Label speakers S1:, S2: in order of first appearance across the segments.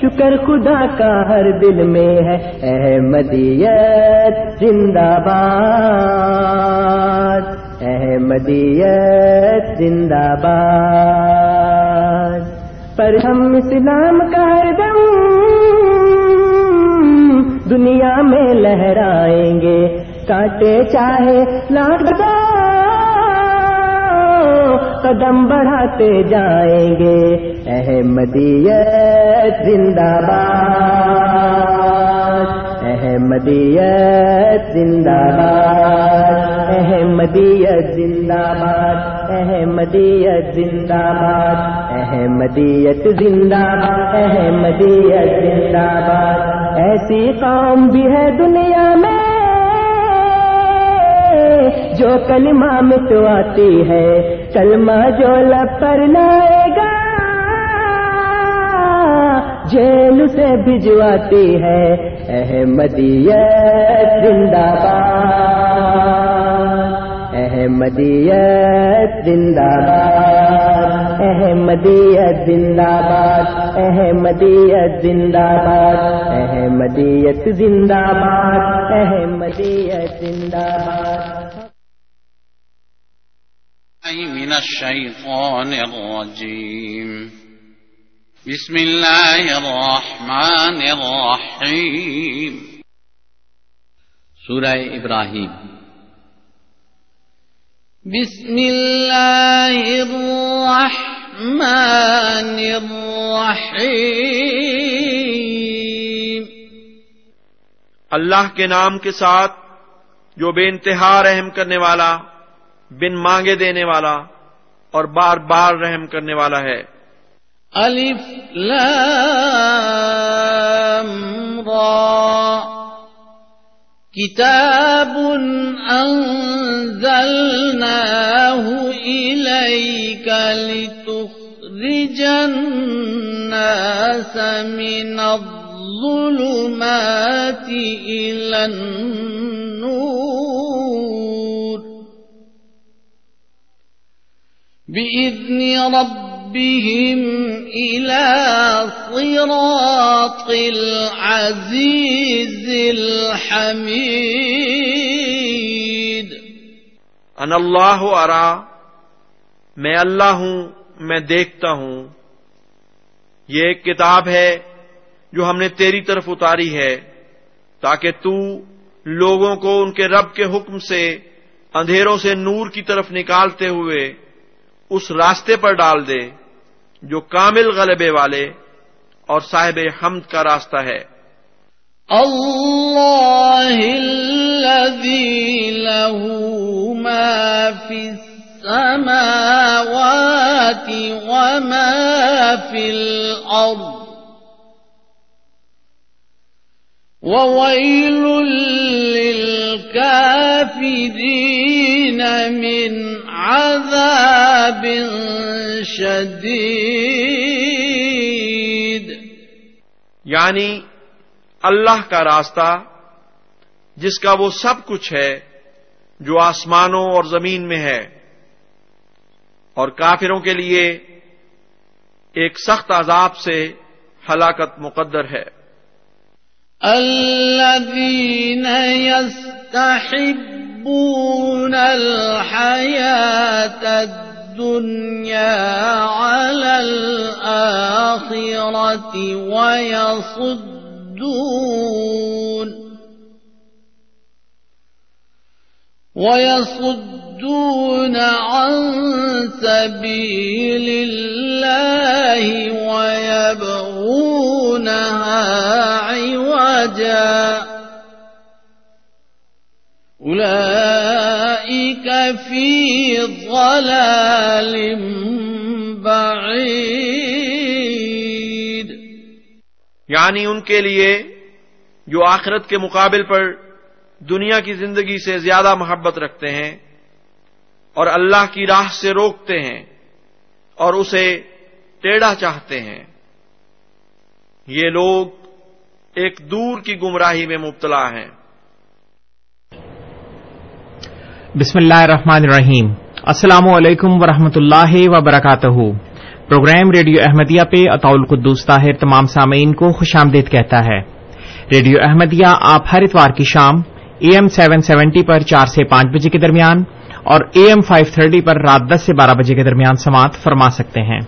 S1: شکر خدا کا ہر دل میں ہے۔ احمدیت زندہ باد۔ احمدیت زندہ باد۔ پر ہم اسلام کا ہر دم دنیا میں لہرائیں گے۔ کاٹے چاہے لاکھ قدم بڑھاتے جائیں گے۔ احمدیت زندہ باد، احمدیت زندہ باد، احمدیت زندہ باد، احمدیت زندہ باد، احمدیت زندہ باد، احمدیت زندہ باد۔ ایسی قوم بھی ہے دنیا میں جو کلمہ مٹواتی ہے، کلمہ جو لب پر لائے گا جیل سے بھجواتی ہے احمدیت زندہ باد۔ احمدیت زندہ باد۔ احمدیت زندہ باد۔ احمدیت زندہ باد۔ احمدیت زندہ باد۔ احمدیت زندہ باد۔
S2: من الشيطان الرجيم. بسم الله الرحمن الرحيم.
S3: سورہ ابراہیم.
S2: بسم الله الرحمن الرحيم.
S4: اللہ کے نام کے ساتھ جو بے انتہا رحم کرنے والا بن مانگے دینے والا اور بار بار رحم کرنے والا ہے۔
S2: الف لام را. كتاب أنزلناه إليك لتخرج الناس من الظلمات إلى النور. بإذن ربهم إلى صراط العزيز الحميد
S4: ان اللہ ارا میں اللہ ہوں، میں دیکھتا ہوں۔ یہ ایک کتاب ہے جو ہم نے تیری طرف اتاری ہے، تاکہ تو لوگوں کو ان کے رب کے حکم سے اندھیروں سے نور کی طرف نکالتے ہوئے اس راستے پر ڈال دے۔ جو کامل غلبے والے اور صاحب حمد کا راستہ ہے۔
S2: الله الذي له ما في السماوات وما في الأرض وويل للكافرين من عذاب شديد
S4: یعنی اللہ کا راستہ جس کا وہ سب کچھ ہے جو آسمانوں اور زمین میں ہے۔ اور کافروں کے لیے ایک سخت عذاب سے ہلاکت مقدر ہے۔
S2: الذين يستحبون الحياة الدنيا على الآخرة ويصدون ويصدون عن سبيل الله ويبغونها عوجا أولئك في ضلال بعيد.
S4: یعنی ان کے لیے جو آخرت کے مقابل پر دنیا کی زندگی سے زیادہ محبت رکھتے ہیں اور اللہ کی راہ سے روکتے ہیں اور اسے ٹیڑھا چاہتے ہیں، یہ لوگ ایک دور کی گمراہی میں مبتلا ہیں۔
S3: بسم اللہ الرحمن الرحیم۔ السلام علیکم ورحمۃ اللہ وبرکاتہ۔ پروگرام ریڈیو احمدیہ پہ اطول قدوس طاہر تمام سامعین کو خوش آمدید کہتا ہے۔ ریڈیو احمدیہ آپ ہر اتوار کی شام اے ایم سیون سیونٹی پر چار سے پانچ بجے کے درمیان اور اے ایم فائیو تھرٹی پر رات دس سے بارہ بجے کے درمیان سماعت فرما سکتے ہیں۔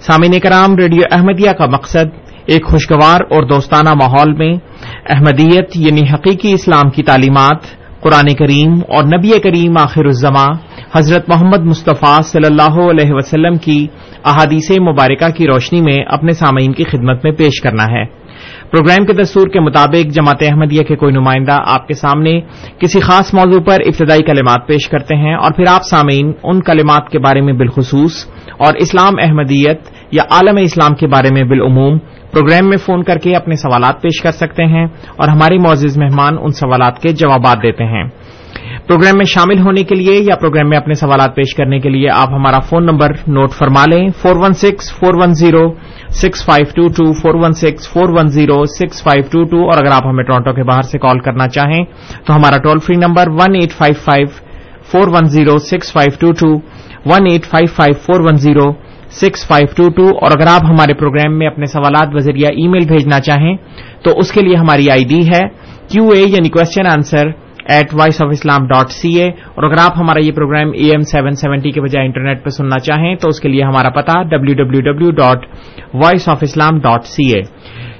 S3: سامعین کرام، ریڈیو احمدیہ کا مقصد ایک خوشگوار اور دوستانہ ماحول میں احمدیت یعنی حقیقی اسلام کی تعلیمات قرآن کریم اور نبی کریم آخر الزماں حضرت محمد مصطفیٰ صلی اللہ علیہ وسلم کی احادیث مبارکہ کی روشنی میں اپنے سامعین کی خدمت میں پیش کرنا ہے۔ پروگرام کے دستور کے مطابق جماعت احمدیہ کے کوئی نمائندہ آپ کے سامنے کسی خاص موضوع پر ابتدائی کلمات پیش کرتے ہیں اور پھر آپ سامعین ان کلمات کے بارے میں بالخصوص اور اسلام احمدیت یا عالم اسلام کے بارے میں بالعموم پروگرام میں فون کر کے اپنے سوالات پیش کر سکتے ہیں اور ہمارے معزز مہمان ان سوالات کے جوابات دیتے ہیں۔ پروگرام میں شامل ہونے کے لیے یا پروگرام میں اپنے سوالات پیش کرنے کے لیے آپ ہمارا فون نمبر نوٹ فرما لیں۔ Four one six, four one zero, six five two two, four one six, four one zero, six five two two اور اگر آپ ہمیں ٹورانٹو کے باہر سے کال کرنا چاہیں تو ہمارا toll free number one eight five five, four one zero, six five two two, one eight five five, four one zero six five two two اور اگر آپ ہمارے پروگرام میں اپنے سوالات بذریعہ ای میل بھیجنا چاہیں تو اس کے لیے ہماری آئی ڈی ہے کیو اے یعنی question answer at voice of Islam dot C A اور اگر آپ ہمارا یہ programme A M seven seventy کے بجائے انٹرنیٹ پہ سننا چاہیں تو اس کے لیے ہمارا پتا W W W dot voice of Islam dot C A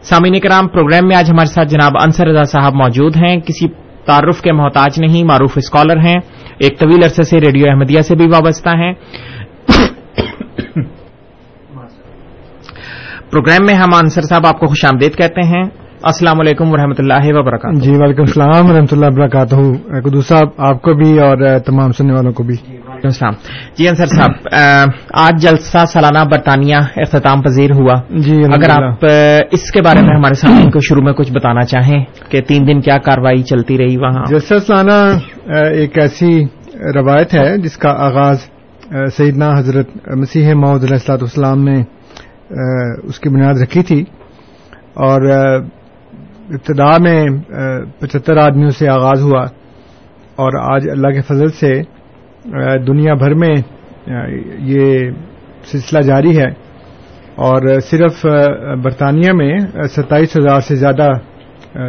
S3: سامعین کرام پروگرام میں آج ہمارے ساتھ جناب انصر رضا صاحب موجود ہیں۔ کسی تعارف کے محتاج نہیں، معروف اسکالر ہیں۔ ایک طویل عرصے سے ریڈیو احمدیہ سے بھی وابستہ ہیں۔ پروگرام میں ہم انصر صاحب آپ کو خوش آمدید کہتے ہیں۔ السلام علیکم ورحمۃ اللہ وبرکاتہ۔
S5: جی وعلیکم السلام ورحمۃ اللہ وبرکاتہ۔ قدو صاحب آپ کو بھی اور تمام سننے والوں کو بھی۔
S3: السلام۔ جی انصر صاحب آج جلسہ سالانہ برطانیہ اختتام پذیر ہوا۔
S5: جی
S3: اگر آپ اس کے بارے میں ہمارے سامنے کو شروع میں کچھ بتانا چاہیں کہ تین دن کیا کاروائی چلتی رہی وہاں۔
S5: جلسہ سالانہ ایک ایسی روایت ہے جس کا آغاز سیدنا حضرت مسیح السلاط والسلام نے اس کی بنیاد رکھی تھی اور ابتدا میں پچہتر آدمیوں سے آغاز ہوا اور آج اللہ کے فضل سے دنیا بھر میں یہ سلسلہ جاری ہے اور صرف برطانیہ میں ستائیس ہزار سے زیادہ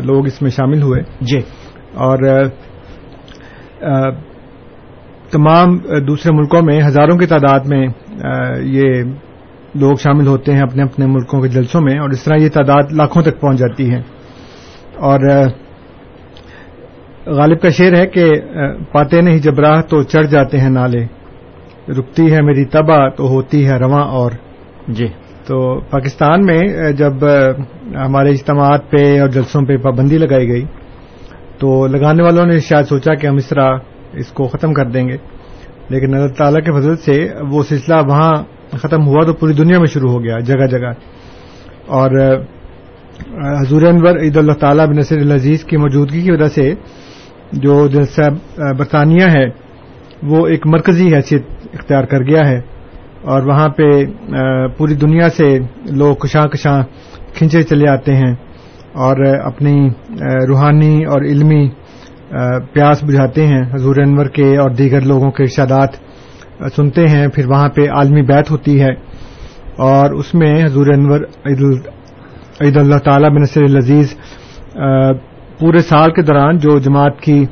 S5: لوگ اس میں شامل ہوئے
S3: جی۔
S5: اور تمام دوسرے ملکوں میں ہزاروں کی تعداد میں یہ لوگ شامل ہوتے ہیں اپنے اپنے ملکوں کے جلسوں میں اور اس طرح یہ تعداد لاکھوں تک پہنچ جاتی ہے۔ اور غالب کا شعر ہے کہ پاتے نہیں جبراہ تو چڑھ جاتے ہیں نالے رکتی ہے میری تباہ تو ہوتی ہے رواں اور۔
S3: جی۔
S5: تو پاکستان میں جب ہمارے اجتماعات پہ اور جلسوں پہ پابندی لگائی گئی تو لگانے والوں نے شاید سوچا کہ ہم اس طرح اس کو ختم کر دیں گے لیکن اللہ تعالی کے فضل سے وہ سلسلہ وہاں ختم ہوا تو پوری دنیا میں شروع ہو گیا، جگہ جگہ۔ اور حضور انور، عید اللہ تعالیٰ بن نصر العزیز کی موجودگی کی وجہ سے جو جلسہ برطانیہ ہے، وہ ایک مرکزی حیثیت اختیار کر گیا ہے۔ اور وہاں پہ پوری دنیا سے لوگ کشاں کشاں کھنچے چلے آتے ہیں۔ اور اپنی روحانی اور علمی پیاس بجھاتے ہیں حضور انور کے اور دیگر لوگوں کے ارشادات۔ سنتے ہیں، پھر وہاں پہ عالمی بیت ہوتی ہے اور اس میں حضور انور عید اللہ تعالی بن نصر العزیز پورے سال کے دوران جو جماعت کی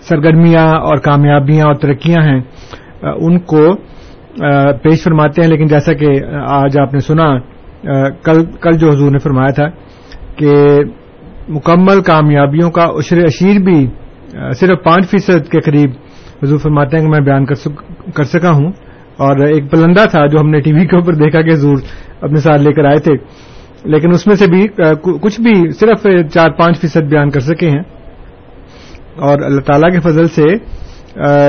S5: سرگرمیاں اور کامیابیاں اور ترقیاں ہیں ان کو پیش فرماتے ہیں۔ لیکن جیسا کہ آج آپ نے سنا کل کل جو حضور نے فرمایا تھا کہ مکمل کامیابیوں کا عشر اشیر بھی صرف پانچ فیصد کے قریب حضور فرماتے ہیں کہ میں بیان کر سک- کر سکا ہوں۔ اور ایک پلندہ تھا جو ہم نے ٹی وی کے اوپر دیکھا کہ حضور اپنے ساتھ لے کر آئے تھے۔ لیکن اس میں سے بھی کچھ- بھی صرف چار پانچ فیصد بیان کر سکے ہیں۔ اور اللہ تعالیٰ کے فضل سے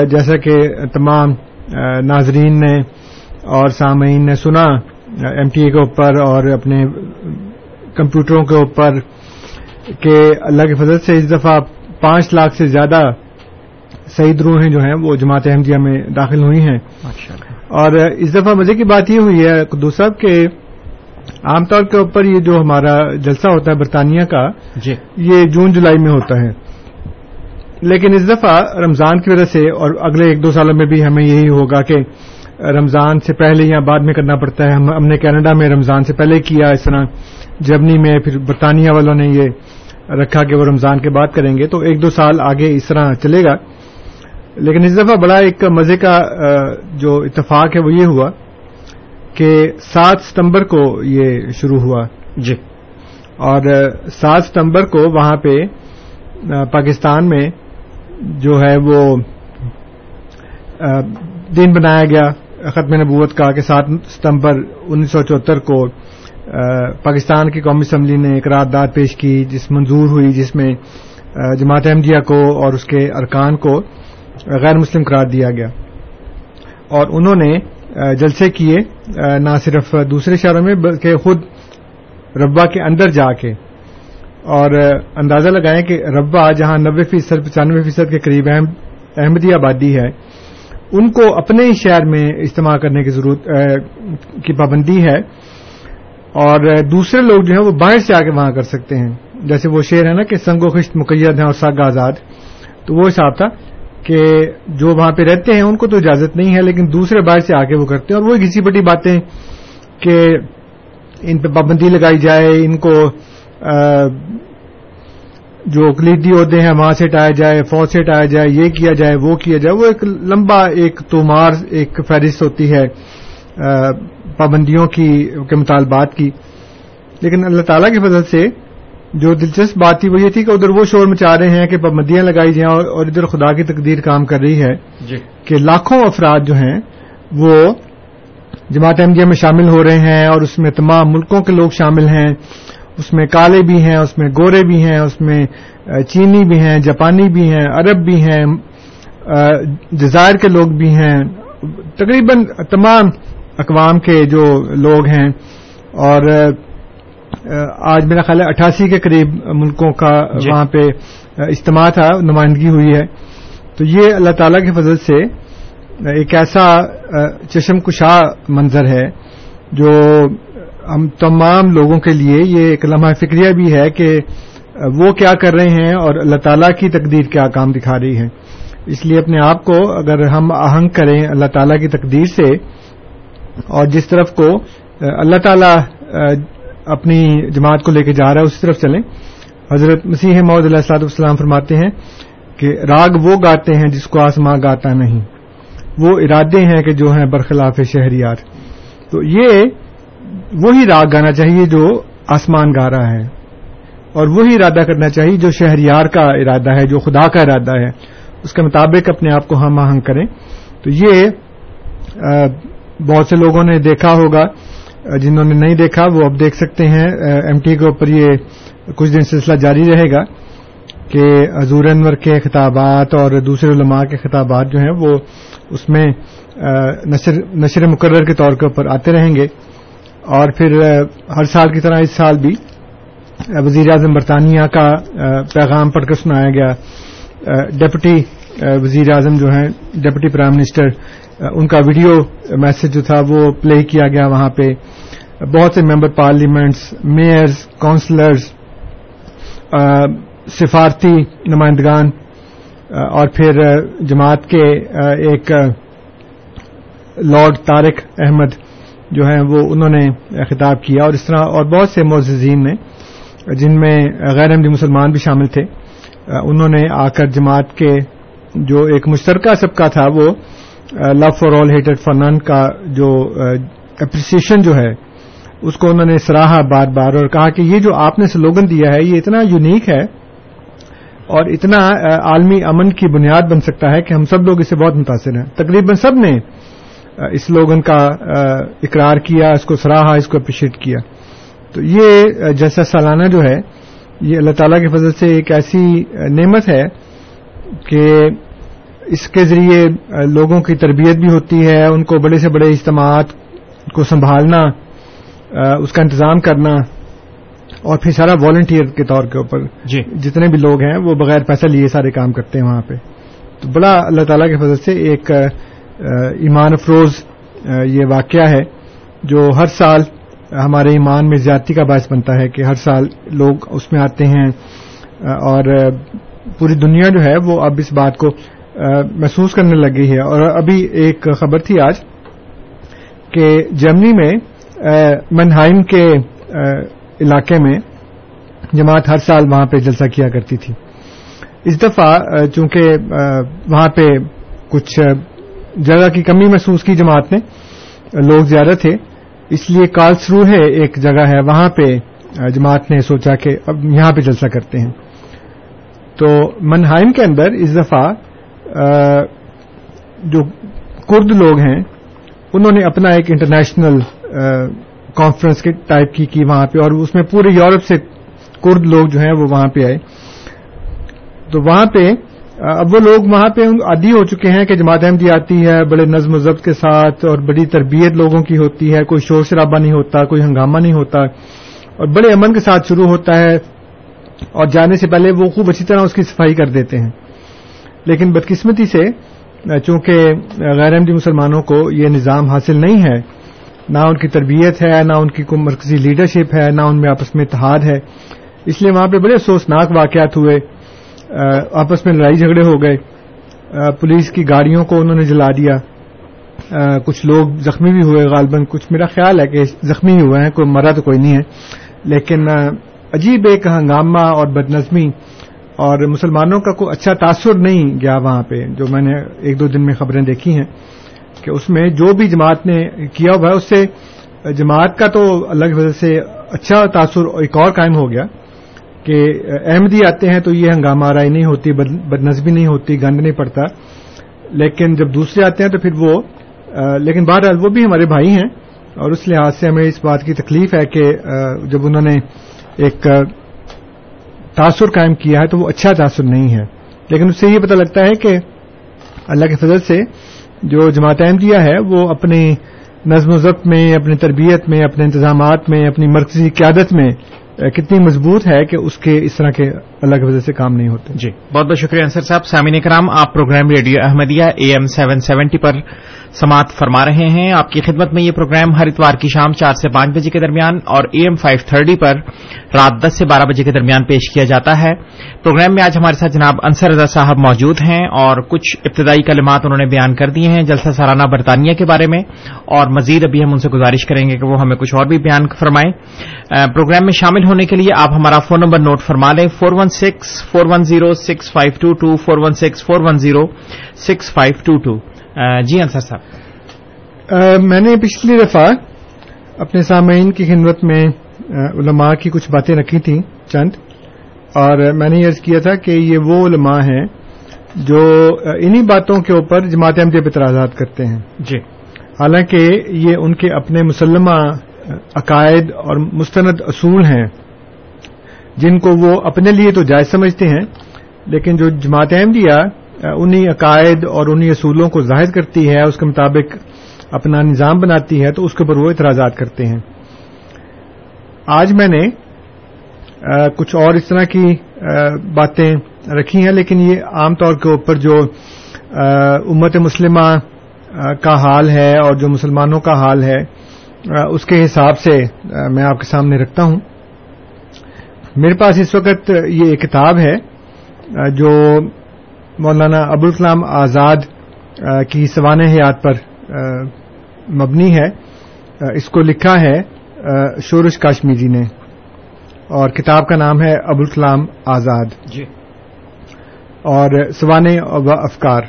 S5: جیسا کہ تمام ناظرین نے اور سامعین نے سنا، ایم ٹی اے کے اوپر اور اپنے کمپیوٹروں کے اوپر کہ اللہ کے فضل سے اس دفعہ پانچ لاکھ سے زیادہ شہید روحیں جو ہیں وہ جماعت احمدیہ میں داخل ہوئی ہیں۔ اور اس دفعہ مزے کی بات یہ ہوئی ہے قدوس صاحب کہ عام طور کے اوپر یہ جو ہمارا جلسہ ہوتا ہے برطانیہ کا
S3: جی۔
S5: یہ جون جولائی میں ہوتا ہے۔ لیکن اس دفعہ رمضان کی وجہ سے اور اگلے ایک دو سالوں میں بھی ہمیں یہی ہوگا کہ رمضان سے پہلے یا بعد میں کرنا پڑتا ہے۔ ہم ہم نے کینیڈا میں رمضان سے پہلے کیا اس طرح جرمنی میں پھر برطانیہ والوں نے یہ رکھا کہ وہ رمضان کے بعد کریں گے۔ تو ایک دو سال آگے اس طرح چلے گا۔ لیکن اس دفعہ بڑا ایک مزے کا جو اتفاق ہے وہ یہ ہوا کہ سات ستمبر کو یہ شروع ہوا۔
S3: جی۔
S5: اور سات ستمبر کو وہاں پہ پاکستان میں جو ہے وہ دن بنایا گیا ختم نبوت کا کہ سات ستمبر انیس سو چوہتر کو پاکستان کی قومی اسمبلی نے قرارداد پیش کی جس منظور ہوئی جس میں جماعت احمدیہ کو اور اس کے ارکان کو۔ غیر مسلم قرار دیا گیا۔ اور انہوں نے جلسے کیے نہ صرف دوسرے شہروں میں، بلکہ خود ربا کے اندر جا کے۔ اور اندازہ لگائیں کہ ربا جہاں نبے فیصد، پچانوے فیصد کے قریب احمدی آبادی ہے، ان کو اپنے ہی شہر میں اجتماع کرنے کی ضرورت کی پابندی ہے۔ اور دوسرے لوگ جو ہیں وہ باہر سے آ کے وہاں کر سکتے ہیں۔ جیسے وہ شعر ہے نا کہ سنگ و خشت مقید ہیں اور سگ آزاد، تو وہ حساب تھا کہ جو وہاں پہ رہتے ہیں ان کو تو اجازت نہیں ہے، لیکن دوسرے باہر سے آ کے وہ کرتے ہیں۔ اور وہ گھسی پٹی باتیں کہ ان پہ پابندی لگائی جائے، ان کو جو کلیدی عہدے ہیں، وہاں سے ہٹایا جائے، فوج سے ہٹایا جائے، یہ کیا جائے، وہ کیا جائے، وہ ایک لمبا ایک تومار، ایک فہرست ہوتی ہے پابندیوں کی، کے مطالبات کی۔ لیکن اللہ تعالیٰ کی فضل سے جو دلچسپ بات تھی وہ یہ تھی کہ ادھر وہ شور مچا رہے ہیں کہ پابندیاں لگائی جائیں اور ادھر خدا کی تقدیر کام کر رہی ہے
S3: جی۔
S5: کہ لاکھوں افراد جو ہیں وہ جماعت احمدیہ میں شامل ہو رہے ہیں اور اس میں تمام ملکوں کے لوگ شامل ہیں۔ اس میں کالے بھی ہیں اس میں گورے بھی ہیں اس میں چینی بھی ہیں جاپانی بھی ہیں عرب بھی ہیں جزائر کے لوگ بھی ہیں۔ تقریباً تمام اقوام کے جو لوگ ہیں اور آج میرا خیال ہے اٹھاسی کے قریب ملکوں کا
S3: جی۔
S5: وہاں پہ اجتماع تھا نمائندگی ہوئی ہے تو یہ اللہ تعالیٰ کی فضل سے ایک ایسا چشم کشا منظر ہے جو ہم تمام لوگوں کے لیے یہ ایک لمحہ فکریہ بھی ہے کہ وہ کیا کر رہے ہیں اور اللہ تعالیٰ کی تقدیر کیا کام دکھا رہی ہے اس لیے اپنے آپ کو اگر ہم آہنگ کریں اللہ تعالیٰ کی تقدیر سے اور جس طرف کو اللہ تعالیٰ اپنی جماعت کو لے کے جا رہا ہے، اسی طرف چلیں۔ حضرت مسیح محدود علیہ السلاط والسلام فرماتے ہیں کہ راگ وہ گاتے ہیں جس کو آسماں گاتا نہیں۔ وہ ارادے ہیں کہ جو ہیں برخلاف شہریار تو یہ وہی راگ گانا چاہیے جو آسمان گا رہا ہے۔ اور وہی ارادہ کرنا چاہیے جو شہریار کا ارادہ ہے، جو خدا کا ارادہ ہے۔ اس کے مطابق اپنے آپ کو ہم آہنگ کریں۔ تو یہ بہت سے لوگوں نے دیکھا ہوگا جنہوں نے نہیں دیکھا، وہ اب دیکھ سکتے ہیں۔ ایم ٹی کے اوپر یہ کچھ دن سلسلہ جاری رہے گا کہ حضور انور کے خطابات اور دوسرے علماء کے خطابات جو ہیں، وہ اس میں نشر نشر مقرر کے طور کے اوپر آتے رہیں گے۔ اور پھر ہر سال کی طرح اس سال بھی وزیر اعظم برطانیہ کا پیغام پڑھ کر سنایا گیا۔ ڈپٹی وزیر اعظم جو ہیں، ڈپٹی پرائم منسٹر ان کا ویڈیو میسج جو تھا وہ پلے کیا گیا وہاں پہ۔ بہت سے ممبر پارلیمنٹس، میئرز، کونسلرز سفارتی نمائندگان اور پھر جماعت کے ایک لارڈ طارق احمد جو ہیں وہ انہوں نے خطاب کیا۔ اور اس طرح اور بہت سے معززین نے جن میں غیر احمدی مسلمان بھی شامل تھے۔ انہوں نے آ کر جماعت کے جو ایک مشترکہ سبقہ تھا وہ لو فار آل ہیٹڈ فار نن کا جو اپریسیشن جو ہے، اس کو انہوں نے سراہا بار بار اور کہا کہ یہ جو آپ نے سلوگن دیا ہے، یہ اتنا یونیک ہے اور اتنا عالمی امن کی بنیاد بن سکتا ہے کہ ہم سب لوگ اس سے بہت متاثر ہیں۔ تقریباً سب نے اس لوگن کا اقرار کیا، اس کو سراہا، اس کو اپریشیٹ کیا۔ تو یہ جیسا سالانہ جو ہے، یہ اللہ تعالی کے فضل سے ایک ایسی نعمت ہے کہ اس کے ذریعے لوگوں کی تربیت بھی ہوتی ہے ان کو بڑے سے بڑے اجتماعات کو سنبھالنا اس کا انتظام کرنا اور پھر سارا والنٹیئر کے طور کے اوپر
S3: جی۔
S5: جتنے بھی لوگ ہیں وہ بغیر پیسہ لیے سارے کام کرتے ہیں وہاں پہ۔ تو بڑا اللہ تعالیٰ کے فضل سے ایک ایمان افروز یہ واقعہ ہے جو ہر سال ہمارے ایمان میں زیادتی کا باعث بنتا ہے کہ ہر سال لوگ اس میں آتے ہیں۔ اور پوری دنیا جو ہے وہ اب اس بات کو محسوس کرنے لگی ہے۔ اور ابھی ایک خبر تھی آج کہ جرمنی میں منہائم کے علاقے میں جماعت ہر سال وہاں پہ جلسہ کیا کرتی تھی۔ اس دفعہ چونکہ وہاں پہ کچھ جگہ کی کمی محسوس کی جماعت نے، لوگ زیادہ تھے، اس لیے کالسرو ہے ایک جگہ ہے، وہاں پہ جماعت نے سوچا کہ اب یہاں پہ جلسہ کرتے ہیں۔ تو منہائم کے اندر اس دفعہ جو کرد لوگ ہیں، انہوں نے اپنا ایک انٹرنیشنل کانفرنس کے ٹائپ کی کی وہاں پہ، اور اس میں پورے یورپ سے کرد لوگ جو ہیں، وہ وہاں پہ آئے۔ تو وہاں پہ اب وہ لوگ وہاں پہ عادی ہو چکے ہیں کہ جماعت احمدی آتی ہے، بڑے نظم و ضبط کے ساتھ، اور بڑی تربیت لوگوں کی ہوتی ہے۔ کوئی شور شرابہ نہیں ہوتا، کوئی ہنگامہ نہیں ہوتا۔ اور بڑے امن کے ساتھ شروع ہوتا ہے، اور جانے سے پہلے وہ خوب اچھی طرح اس کی صفائی کر دیتے ہیں۔ لیکن بدقسمتی سے، چونکہ غیر احمدی مسلمانوں کو یہ نظام حاصل نہیں ہے، نہ ان کی تربیت ہے، نہ ان کی کوئی مرکزی لیڈرشپ ہے، نہ ان میں آپس میں اتحاد ہے۔ اس لیے وہاں پہ بڑے افسوسناک واقعات ہوئے آپس میں لڑائی جھگڑے ہو گئے۔ پولیس کی گاڑیوں کو انہوں نے جلا دیا۔ کچھ لوگ زخمی بھی ہوئے غالباً۔ کچھ میرا خیال ہے کہ زخمی ہوئے ہیں، کوئی مرا تو کوئی نہیں ہے۔ لیکن عجیب ایک ہنگامہ اور بدنظمی اور مسلمانوں کا کوئی اچھا تاثر نہیں گیا وہاں پہ، جو میں نے ایک دو دن میں خبریں دیکھی ہیں کہ اس میں جو بھی جماعت نے کیا ہوا ہے، اس سے جماعت کا تو اللہ کی وجہ سے اچھا تاثر ایک اور قائم ہو گیا کہ احمدی آتے ہیں تو یہ ہنگامہ آرائی نہیں ہوتی بدنظمی نہیں ہوتی گند نہیں پڑتا۔ لیکن جب دوسرے آتے ہیں تو پھر وہ لیکن بہرحال وہ بھی ہمارے بھائی ہیں اور اس لحاظ سے ہمیں اس بات کی تکلیف ہے کہ جب انہوں نے ایک تاثر قائم کیا ہے تو وہ اچھا تاثر نہیں ہے۔ لیکن اس سے یہ پتہ لگتا ہے کہ اللہ کے فضل سے جو جماعت احمدیہ ہے، وہ اپنی نظم و ضبط میں، اپنی تربیت میں، اپنے انتظامات میں، اپنی مرکزی قیادت میں کتنی مضبوط ہے کہ اس کے، اس طرح کے اللہ کی وجہ سے کام نہیں ہوتے۔
S3: جی بہت بہت شکریہ انصر صاحب۔ سامعین کرام آپ programme radio Ahmadiyya A M seven seventy پر سماعت فرما رہے ہیں۔ آپ کی خدمت میں یہ پروگرام ہر اتوار کی شام چار سے پانچ بجے کے درمیان اور اے ایم فائیو تھرٹی پر رات دس سے بارہ بجے کے درمیان پیش کیا جاتا ہے۔ پروگرام میں آج ہمارے ساتھ جناب انصر رضا صاحب موجود ہیں اور کچھ ابتدائی کلمات انہوں نے بیان کر دیے ہیں۔ جلسہ سالانہ برطانیہ کے بارے میں اور مزید ابھی ہم ان سے گزارش کریں گے کہ وہ ہمیں کچھ اور بھی بیان فرمائیں۔ پروگرام میں شامل ہونے کے لیے آپ ہمارا فون نمبر نوٹ فرما لیں۔ Four one six four one zero six five two two four one six four one zero six five two two جی انصر صاحب
S5: میں نے پچھلی دفعہ اپنے سامعین کی خدمت میں علماء کی کچھ باتیں رکھی تھیں چند اور میں نے یہ کیا تھا کہ یہ وہ علماء ہیں جو انہی باتوں کے اوپر جماعت احمدیہ پہ اعتراضات کرتے ہیں
S3: جی
S5: حالانکہ یہ ان کے اپنے مسلمہ عقائد اور مستند اصول ہیں جن کو وہ اپنے لیے تو جائز سمجھتے ہیں، لیکن جو جماعت احمدیہ انہی عقائد اور انہی اصولوں کو ظاہر کرتی ہے، اس کے مطابق اپنا نظام بناتی ہے، تو اس کے اوپر وہ اعتراضات کرتے ہیں۔ آج میں نے کچھ اور اس طرح کی باتیں رکھی ہیں، لیکن یہ عام طور کے اوپر جو امت مسلمہ کا حال ہے اور جو مسلمانوں کا حال ہے اس کے حساب سے میں آپ کے سامنے رکھتا ہوں۔ میرے پاس اس وقت یہ ایک کتاب ہے جو مولانا ابوالکلام آزاد کی سوانح حیات پر مبنی ہے۔ اس کو لکھا ہے شورش کاشمیری نے۔ اور کتاب کا نام ہے ابوالکلام آزاد۔
S3: جی۔
S5: اور سوانے و افکار۔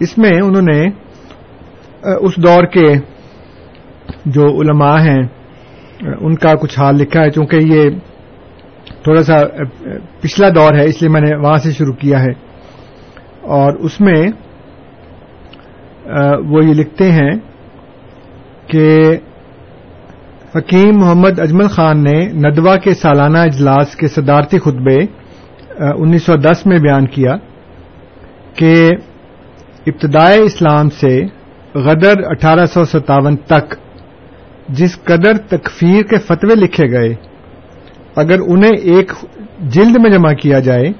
S5: اس میں انہوں نے اس دور کے جو علماء ہیں ان کا کچھ حال لکھا ہے چونکہ یہ تھوڑا سا پچھلا دور ہے، اس لیے میں نے وہاں سے شروع کیا ہے۔ اور اس میں وہ یہ لکھتے ہیں کہ حکیم محمد اجمل خان نے ندوہ کے سالانہ اجلاس کے صدارتی خطبے انیس سو دس میں بیان کیا کہ ابتدائے اسلام سے غدر اٹھارہ سو ستاون تک جس قدر تکفیر کے فتوے لکھے گئے اگر انہیں ایک جلد میں جمع کیا جائے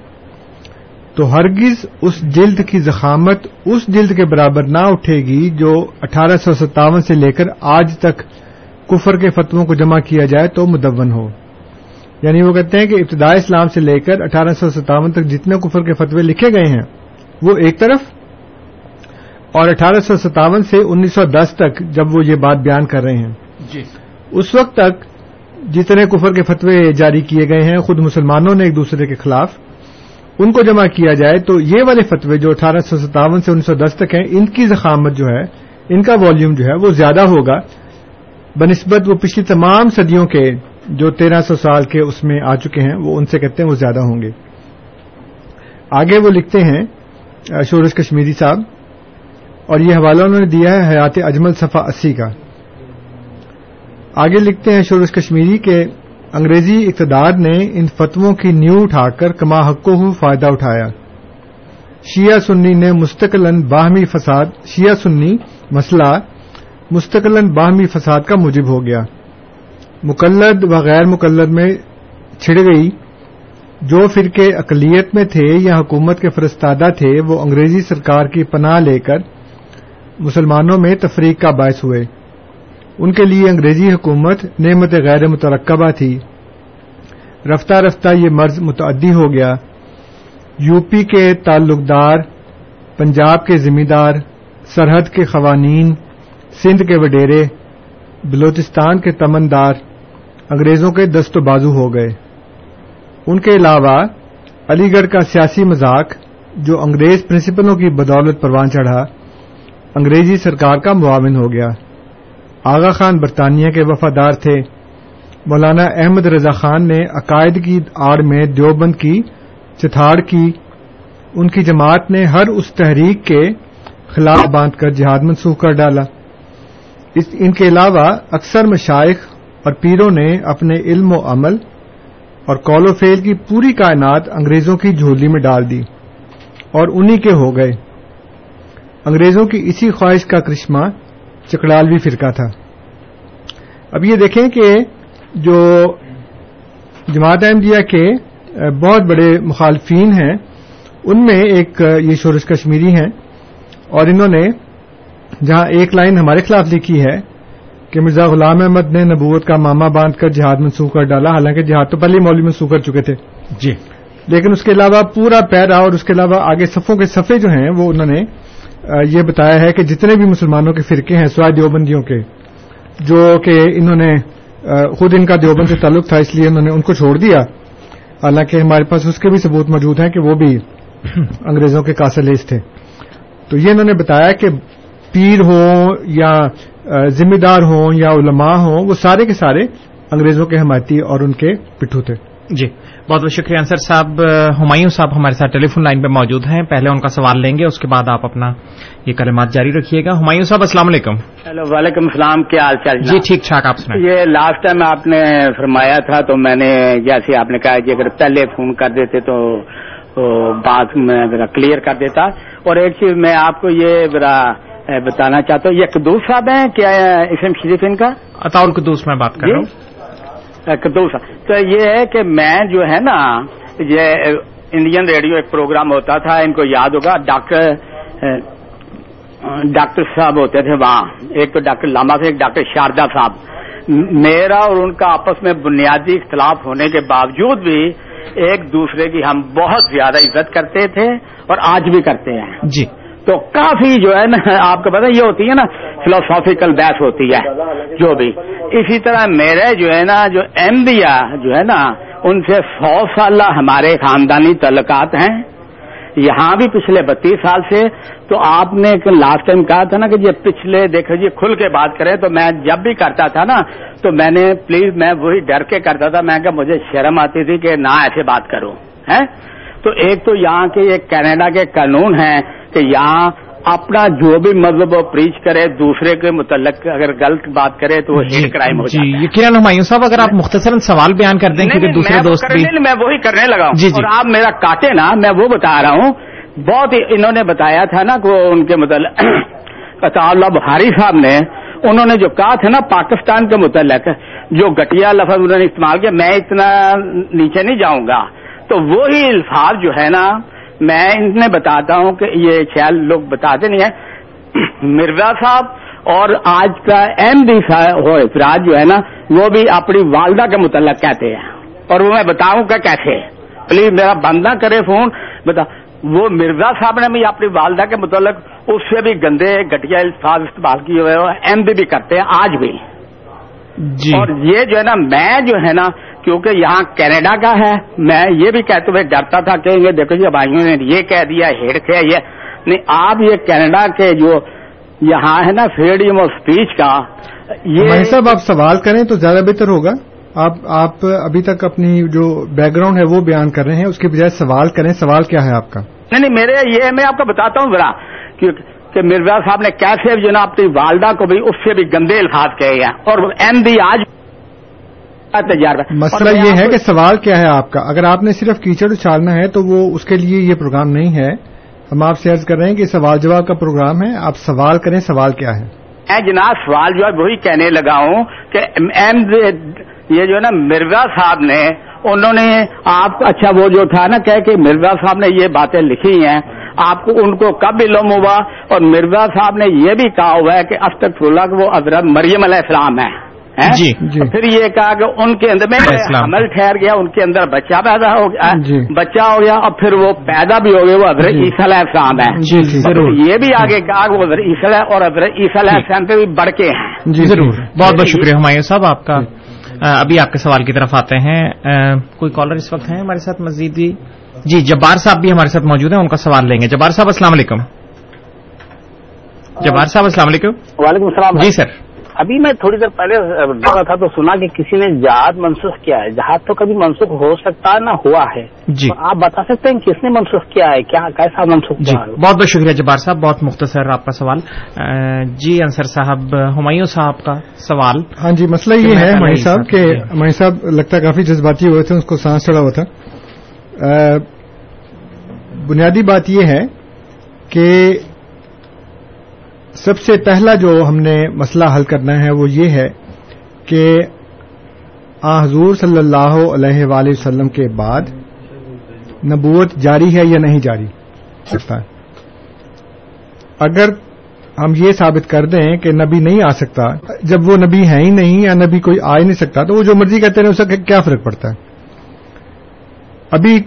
S5: تو ہرگز اس جلد کی زخامت اس جلد کے برابر نہ اٹھے گی جو اٹھارہ سو ستاون سے لے کر آج تک کفر کے فتووں کو جمع کیا جائے تو مدون ہو۔ یعنی وہ کہتے ہیں کہ ابتدائی اسلام سے لے کر اٹھارہ سو ستاون تک جتنے کفر کے فتوے لکھے گئے ہیں وہ ایک طرف اور اٹھارہ سو ستاون سے انیس سو دس تک جب وہ یہ بات بیان کر رہے ہیں۔
S3: جی۔
S5: اس وقت تک جتنے کفر کے فتوے جاری کیے گئے ہیں، خود مسلمانوں نے ایک دوسرے کے خلاف، ان کو جمع کیا جائے تو یہ والے فتوے جو اٹھارہ سو ستاون سے انیس سو دس تک ہیں، ان کی زخامت جو ہے، ان کا والیوم جو ہے، وہ زیادہ ہوگا۔ بنسبت وہ پچھلی تمام صدیوں کے جو تیرہ سو سال کے اس میں آ چکے ہیں، وہ ان سے کہتے ہیں وہ زیادہ ہوں گے۔ آگے وہ لکھتے ہیں، شورش کشمیری صاحب، اور یہ حوالہ انہوں نے دیا ہے حیات اجمل صفا اسی کا۔ آگے لکھتے ہیں شورش کشمیری کے انگریزی اقتدار نے ان فتووں کی نیو اٹھا کر کما حقو فائدہ اٹھایا۔ شیعہ سنی نے مستقل باہمی فساد، شیعہ سنی مسئلہ مستقل باہمی فساد کا موجب ہو گیا۔ مقلد و غیر مقلد میں چھڑ گئی۔ جو فرقے اقلیت میں تھے یا حکومت کے فرستادہ تھے، وہ انگریزی سرکار کی پناہ لے کر مسلمانوں میں تفریق کا باعث ہوئے۔ ان کے لیے انگریزی حکومت نعمت غیر مترکبہ تھی۔ رفتہ رفتہ یہ مرض متعدی ہو گیا۔ یو پی کے تعلق دار پنجاب کے ذمہ دار سرحد کے قوانین، سندھ کے وڈیرے، بلوچستان کے تمندار انگریزوں کے دست و بازو ہو گئے۔ ان کے علاوہ علی گڑھ کا سیاسی مذاق، جو انگریز پرنسپلوں کی بدولت پروان چڑھا، انگریزی سرکار کا معاون ہو گیا۔ آغا خان برطانیہ کے وفادار تھے۔ مولانا احمد رضا خان نے عقائد کی آڑ میں دیوبند کی، چتھاڑ کی۔ ان کی جماعت نے ہر اس تحریک کے خلاف باندھ کر جہاد منسوخ کر ڈالا۔ ان کے علاوہ اکثر مشائق اور پیروں نے اپنے علم و عمل اور کول و فیل کی پوری کائنات انگریزوں کی جھولی میں ڈال دی اور انہی کے ہو گئے۔ انگریزوں کی اسی خواہش کا کرشمہ چکڑالوی فرقہ تھا۔ اب یہ دیکھیں کہ جو جماعت احمدیہ کے بہت بڑے مخالفین ہیں ان میں ایک یہ شورش کشمیری ہیں اور انہوں نے جہاں ایک لائن ہمارے خلاف لکھی ہے کہ مرزا غلام احمد نے نبوت کا ماما باندھ کر جہاد منسوخ کر ڈالا حالانکہ جہاد تو پہلے مولوی منسوخ کر چکے تھے۔
S3: جی۔
S5: لیکن اس کے علاوہ پورا پیرا اور اس کے علاوہ آگے صفوں کے صفے جو ہیں وہ انہوں نے یہ بتایا ہے کہ جتنے بھی مسلمانوں کے فرقے ہیں سوائے دیوبندیوں کے جو کہ انہوں نے خود ان کا دیوبند سے تعلق تھا اس لیے انہوں نے ان کو چھوڑ دیا۔ حالانکہ ہمارے پاس اس کے بھی ثبوت موجود ہیں کہ وہ بھی انگریزوں کے کاسلیز تھے۔ تو یہ انہوں نے بتایا کہ پیر ہوں یا ذمہ دار ہوں یا علماء ہوں وہ سارے کے سارے انگریزوں کے حمایتی اور ان کے پٹھو تھے۔
S3: جی۔ بہت بہت شکریہ انصر صاحب ہمایوں صاحب ہمارے ساتھ ٹیلی فون لائن پہ موجود ہیں۔ پہلے ان کا سوال لیں گے اس کے بعد آپ اپنا یہ کلمات جاری رکھیے گا۔ ہمایوں صاحب السلام علیکم۔
S6: ہیلو وعلیکم السلام کیا حال چال
S3: جی ٹھیک ٹھاک آپ سنائیں۔
S6: یہ لاسٹ ٹائم آپ نے فرمایا تھا تو میں نے جیسے آپ نے کہا کہ اگر پہلے فون کر دیتے تو بات میں ذرا کلیئر کر دیتا۔ اور ایک چیز میں آپ کو یہ ذرا بتانا چاہتا ہوں یہ قدوس صاحب ہیں؟ کیا اسم شریف ان کا؟
S3: اطاول قدوس میں بات کر رہا ہوں۔
S6: قدوس۔ تو یہ ہے کہ میں جو ہے نا، یہ انڈین ریڈیو ایک پروگرام ہوتا تھا، ان کو یاد ہوگا۔ ڈاکٹر ڈاکٹر صاحب ہوتے تھے وہاں۔ ایک تو ڈاکٹر لاما تھے، ایک ڈاکٹر شاردا صاحب۔ میرا اور ان کا آپس میں بنیادی اختلاف ہونے کے باوجود بھی ایک دوسرے کی ہم بہت زیادہ عزت کرتے تھے اور آج بھی کرتے ہیں۔
S3: جی۔
S6: تو کافی جو ہے نا، آپ کو پتا یہ ہوتی ہے نا فلوسافیکل بحث ہوتی ہے، جو بھی۔ اسی طرح میرے جو ہے نا، جو ایم بیا جو ہے نا، ان سے سو سال ہمارے خاندانی تعلقات ہیں۔ یہاں بھی پچھلے بتیس سال سے، تو آپ نے لاسٹ ٹائم کہا تھا نا کہ یہ پچھلے دیکھو جی کھل کے بات کریں تو میں جب بھی کرتا تھا نا، تو میں نے پلیز میں وہی ڈر کے کرتا تھا، میں کہ مجھے شرم آتی تھی کہ نہ ایسے بات کروں ہے تو ایک تو یہاں کے یہ کینیڈا کے قانون ہیں کہ یہاں اپنا جو بھی مذہب وہ پریچ کرے دوسرے کے متعلق اگر غلط بات کرے تو وہ ہیٹ کرائم ہو
S3: جی یقیناً ہمایوں صاحب اگر آپ مختصراً سوال بیان کر دیں کیونکہ دوسرے دوست
S6: میں وہی کرنے لگا ہوں۔
S3: جی، جی۔
S6: اور آپ میرا کاٹے نا میں وہ بتا رہا ہوں۔ بہت انہوں نے بتایا تھا نا کہ ان کے متعلق عطا اللہ بخاری صاحب نے انہوں نے جو کہا تھا نا پاکستان کے متعلق جو گٹیا لفظ انہوں نے استعمال کیا میں اتنا نیچے نہیں جاؤں گا۔ تو وہی الفاظ جو ہے نا میں انہیں بتاتا ہوں کہ یہ شاید لوگ بتاتے نہیں ہیں۔ مرزا صاحب اور آج کا ایم ڈی ہو افراد جو ہے نا وہ بھی اپنی والدہ کے متعلق کہتے ہیں۔ اور وہ میں بتاؤں کہ کیسے۔ پلیز میرا بندہ کرے فون۔ بتا وہ مرزا صاحب نے بھی اپنی والدہ کے متعلق اس سے بھی گندے گٹیا الفاظ استعمال کیے ہوئے ہیں۔ ایم ڈی بھی کرتے ہیں آج بھی۔
S3: جی۔
S6: اور یہ جو ہے نا میں جو ہے نا کیونکہ یہاں کینیڈا کا ہے۔ میں یہ بھی کہتے ہوئے ڈرتا تھا کہیں گے دیکھو جی بھائیوں نے یہ کہہ دیا ہیڈ کیا یہ نہیں آپ یہ کینیڈا کے جو یہاں ہے نا فریڈم آف اسپیچ کا یہ
S5: صاحب آپ سوال کریں تو زیادہ بہتر ہوگا۔ آپ آپ ابھی تک اپنی جو بیک گراؤنڈ ہے وہ بیان کر رہے ہیں اس کے بجائے سوال کریں۔ سوال کیا ہے آپ کا؟
S6: نہیں نہیں میرے یہ میں آپ کو بتاتا ہوں ذرا کہ کہ مرزا صاحب نے کیسے جو نا اپنی والدہ کو بھی اس سے بھی گندے الفاظ کہے ہیں۔ اور ایم ڈی آج اور
S5: مسئلہ یہ ہے کہ سوال کیا ہے آپ کا؟ اگر آپ نے صرف کیچڑ اچھالنا ہے تو وہ اس کے لیے یہ پروگرام نہیں ہے۔ ہم آپ سے عرض کر رہے ہیں کہ سوال جواب کا پروگرام ہے۔ آپ سوال کریں سوال کیا ہے؟
S6: میں جناب سوال جو ہے وہی کہنے لگا ہوں کہ ایم یہ جو ہے نا مرزا صاحب نے انہوں نے آپ اچھا وہ جو تھا نا کہ کہ مرزا صاحب نے یہ باتیں لکھی ہیں۔ آپ کو ان کو کب علم ہوا؟ اور مرزا صاحب نے یہ بھی کہا ہوا ہے کہ اب اللہ وہ حضرت مریم علیہ السلام ہے ہیں؟
S3: جی.
S5: جی.
S6: پھر یہ کہا کہ ان کے اندر میں۔ عمل ٹھہر گیا ان کے اندر بچہ پیدا ہو گیا
S5: جی۔
S6: بچہ ہو گیا اور پھر وہ پیدا بھی ہو گئے وہ حضرت
S5: جی۔
S6: عیسیٰ علیہ السلام
S3: ضرور.
S6: یہ بھی آگے کہا کہ وہ حضرت عیسیٰ علیہ اور حضرت عیسیٰ علیہ السلام پہ بھی بڑھ کے ہیں۔
S5: جی
S3: ضرور. بہت بہت۔ شکریہ ہمایوں صاحب آپ کا ابھی آپ کے سوال کی طرف آتے ہیں۔ کوئی کالر اس وقت ہیں ہمارے ساتھ؟ مزید بھی جی جبار صاحب بھی ہمارے ساتھ موجود ہیں ان کا سوال لیں گے۔ جبار صاحب السلام علیکم۔ جبار صاحب السلام علیکم۔
S7: وعلیکم السلام۔
S3: جی سر۔
S7: ابھی میں تھوڑی دیر پہلے دیکھا تھا تو سنا کہ کسی نے جہاد منسوخ کیا ہے۔ جہاد تو کبھی منسوخ ہو سکتا ہے نہ ہوا ہے۔
S3: جی۔
S7: آپ بتا سکتے ہیں کس نے منسوخ کیا ہے؟ کیا کیسا منسوخ
S3: جی۔ بہت بہت شکریہ جبار صاحب۔ بہت مختصر آپ کا سوال۔ جی انصر صاحب ہمایوں صاحب کا سوال۔
S5: ہاں جی مسئلہ یہ ہے مہی
S3: ہی
S5: صاحب کہ
S3: جی۔
S5: مہی صاحب لگتا ہے کافی جذباتی ہوئے تھے اس کو سانس چڑھا ہوا تھا۔ بنیادی بات یہ ہے کہ سب سے پہلا جو ہم نے مسئلہ حل کرنا ہے وہ یہ ہے کہ آ حضور صلی اللہ علیہ وآلہ وسلم کے بعد نبوت جاری ہے یا نہیں جاری؟ سکتا ہے۔ اگر ہم یہ ثابت کر دیں کہ نبی نہیں آ سکتا، جب وہ نبی ہے ہی نہیں یا نبی کوئی آ ہی نہیں سکتا، تو وہ جو مرضی کہتے ہیں اس سے کیا فرق پڑتا ہے؟ ابھی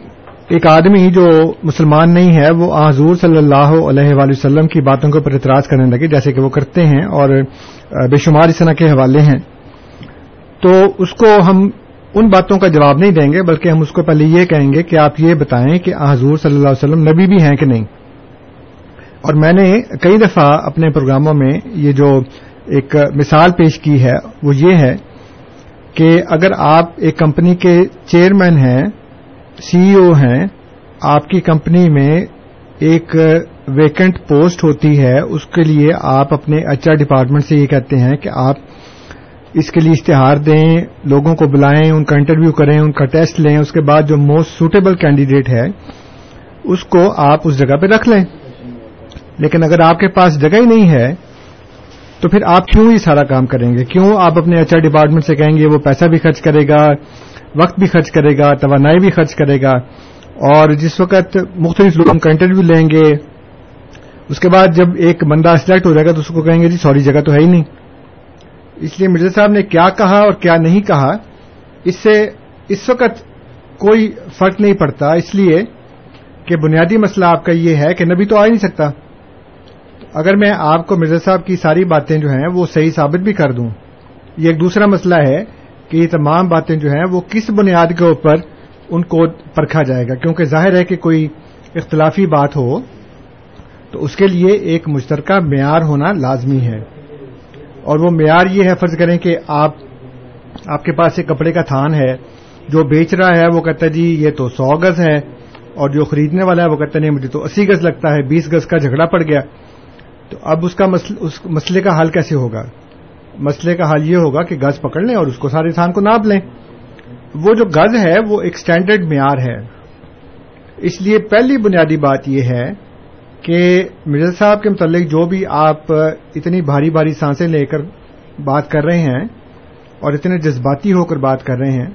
S5: ایک آدمی جو مسلمان نہیں ہے، وہ حضور صلی اللہ علیہ وآلہ وسلم کی باتوں کے اوپر اعتراض کرنے لگے، جیسے کہ وہ کرتے ہیں اور بے شمار اس طرح کے حوالے ہیں۔ تو اس کو ہم ان باتوں کا جواب نہیں دیں گے، بلکہ ہم اس کو پہلے یہ کہیں گے کہ آپ یہ بتائیں کہ حضور صلی اللہ علیہ وسلم نبی بھی ہیں کہ نہیں۔ اور میں نے کئی دفعہ اپنے پروگراموں میں یہ جو ایک مثال پیش کی ہے، وہ یہ ہے کہ اگر آپ ایک کمپنی کے چیئرمین ہیں سی او ہیں، آپ کی کمپنی میں ایک ویکنٹ پوسٹ ہوتی ہے، اس کے لیے آپ اپنے ایچ آر ڈپارٹمنٹ سے یہ کہتے ہیں کہ آپ اس کے لیے اشتہار دیں، لوگوں کو بلائیں، ان کا انٹرویو کریں، ان کا ٹیسٹ لیں، اس کے بعد جو موسٹ سوٹیبل کینڈیڈیٹ ہے، اس کو آپ اس جگہ پہ رکھ لیں۔ لیکن اگر آپ کے پاس جگہ ہی نہیں ہے، تو پھر آپ کیوں یہ سارا کام کریں گے؟ کیوں آپ اپنے ایچ آر ڈپارٹمنٹ سے کہیں گے وہ پیسہ بھی خرچ کرے گا؟ وقت بھی خرچ کرے گا، توانائی بھی خرچ کرے گا، اور جس وقت مختلف لوگوں کا انٹرویو لیں گے، اس کے بعد جب ایک بندہ سلیکٹ ہو جائے گا تو اس کو کہیں گے جی سوری جگہ تو ہے ہی نہیں. اس لیے مرزا صاحب نے کیا کہا اور کیا نہیں کہا، اس سے اس وقت کوئی فرق نہیں پڑتا۔ اس لیے کہ بنیادی مسئلہ آپ کا یہ ہے کہ نبی تو آ ہی نہیں سکتا۔ اگر میں آپ کو مرزا صاحب کی ساری باتیں جو ہیں وہ صحیح ثابت بھی کر دوں، یہ ایک دوسرا مسئلہ ہے کہ یہ تمام باتیں جو ہیں وہ کس بنیاد کے اوپر ان کو پرکھا جائے گا؟ کیونکہ ظاہر ہے کہ کوئی اختلافی بات ہو تو اس کے لیے ایک مشترکہ معیار ہونا لازمی ہے۔ اور وہ معیار یہ ہے، فرض کریں کہ آپ آپ کے پاس ایک کپڑے کا تھان ہے، جو بیچ رہا ہے، وہ کہتا ہے جی یہ تو سو گز ہے اور جو خریدنے والا ہے، وہ کہتا نہیں، مجھے تو اسی گز لگتا ہے، بیس گز کا جھگڑا پڑ گیا۔ تو اب اس کا اس مسئلے کا حل کیسے ہوگا؟ مسئلے کا حل یہ ہوگا کہ گز پکڑ لیں اور اس کو سارے تھان کو ناپ لیں۔ وہ جو گز ہے، وہ ایک سٹینڈرڈ معیار ہے۔ اس لیے پہلی بنیادی بات یہ ہے کہ مرزا صاحب کے متعلق جو بھی آپ اتنی بھاری بھاری سانسیں لے کر بات کر رہے ہیں اور اتنے جذباتی ہو کر بات کر رہے ہیں،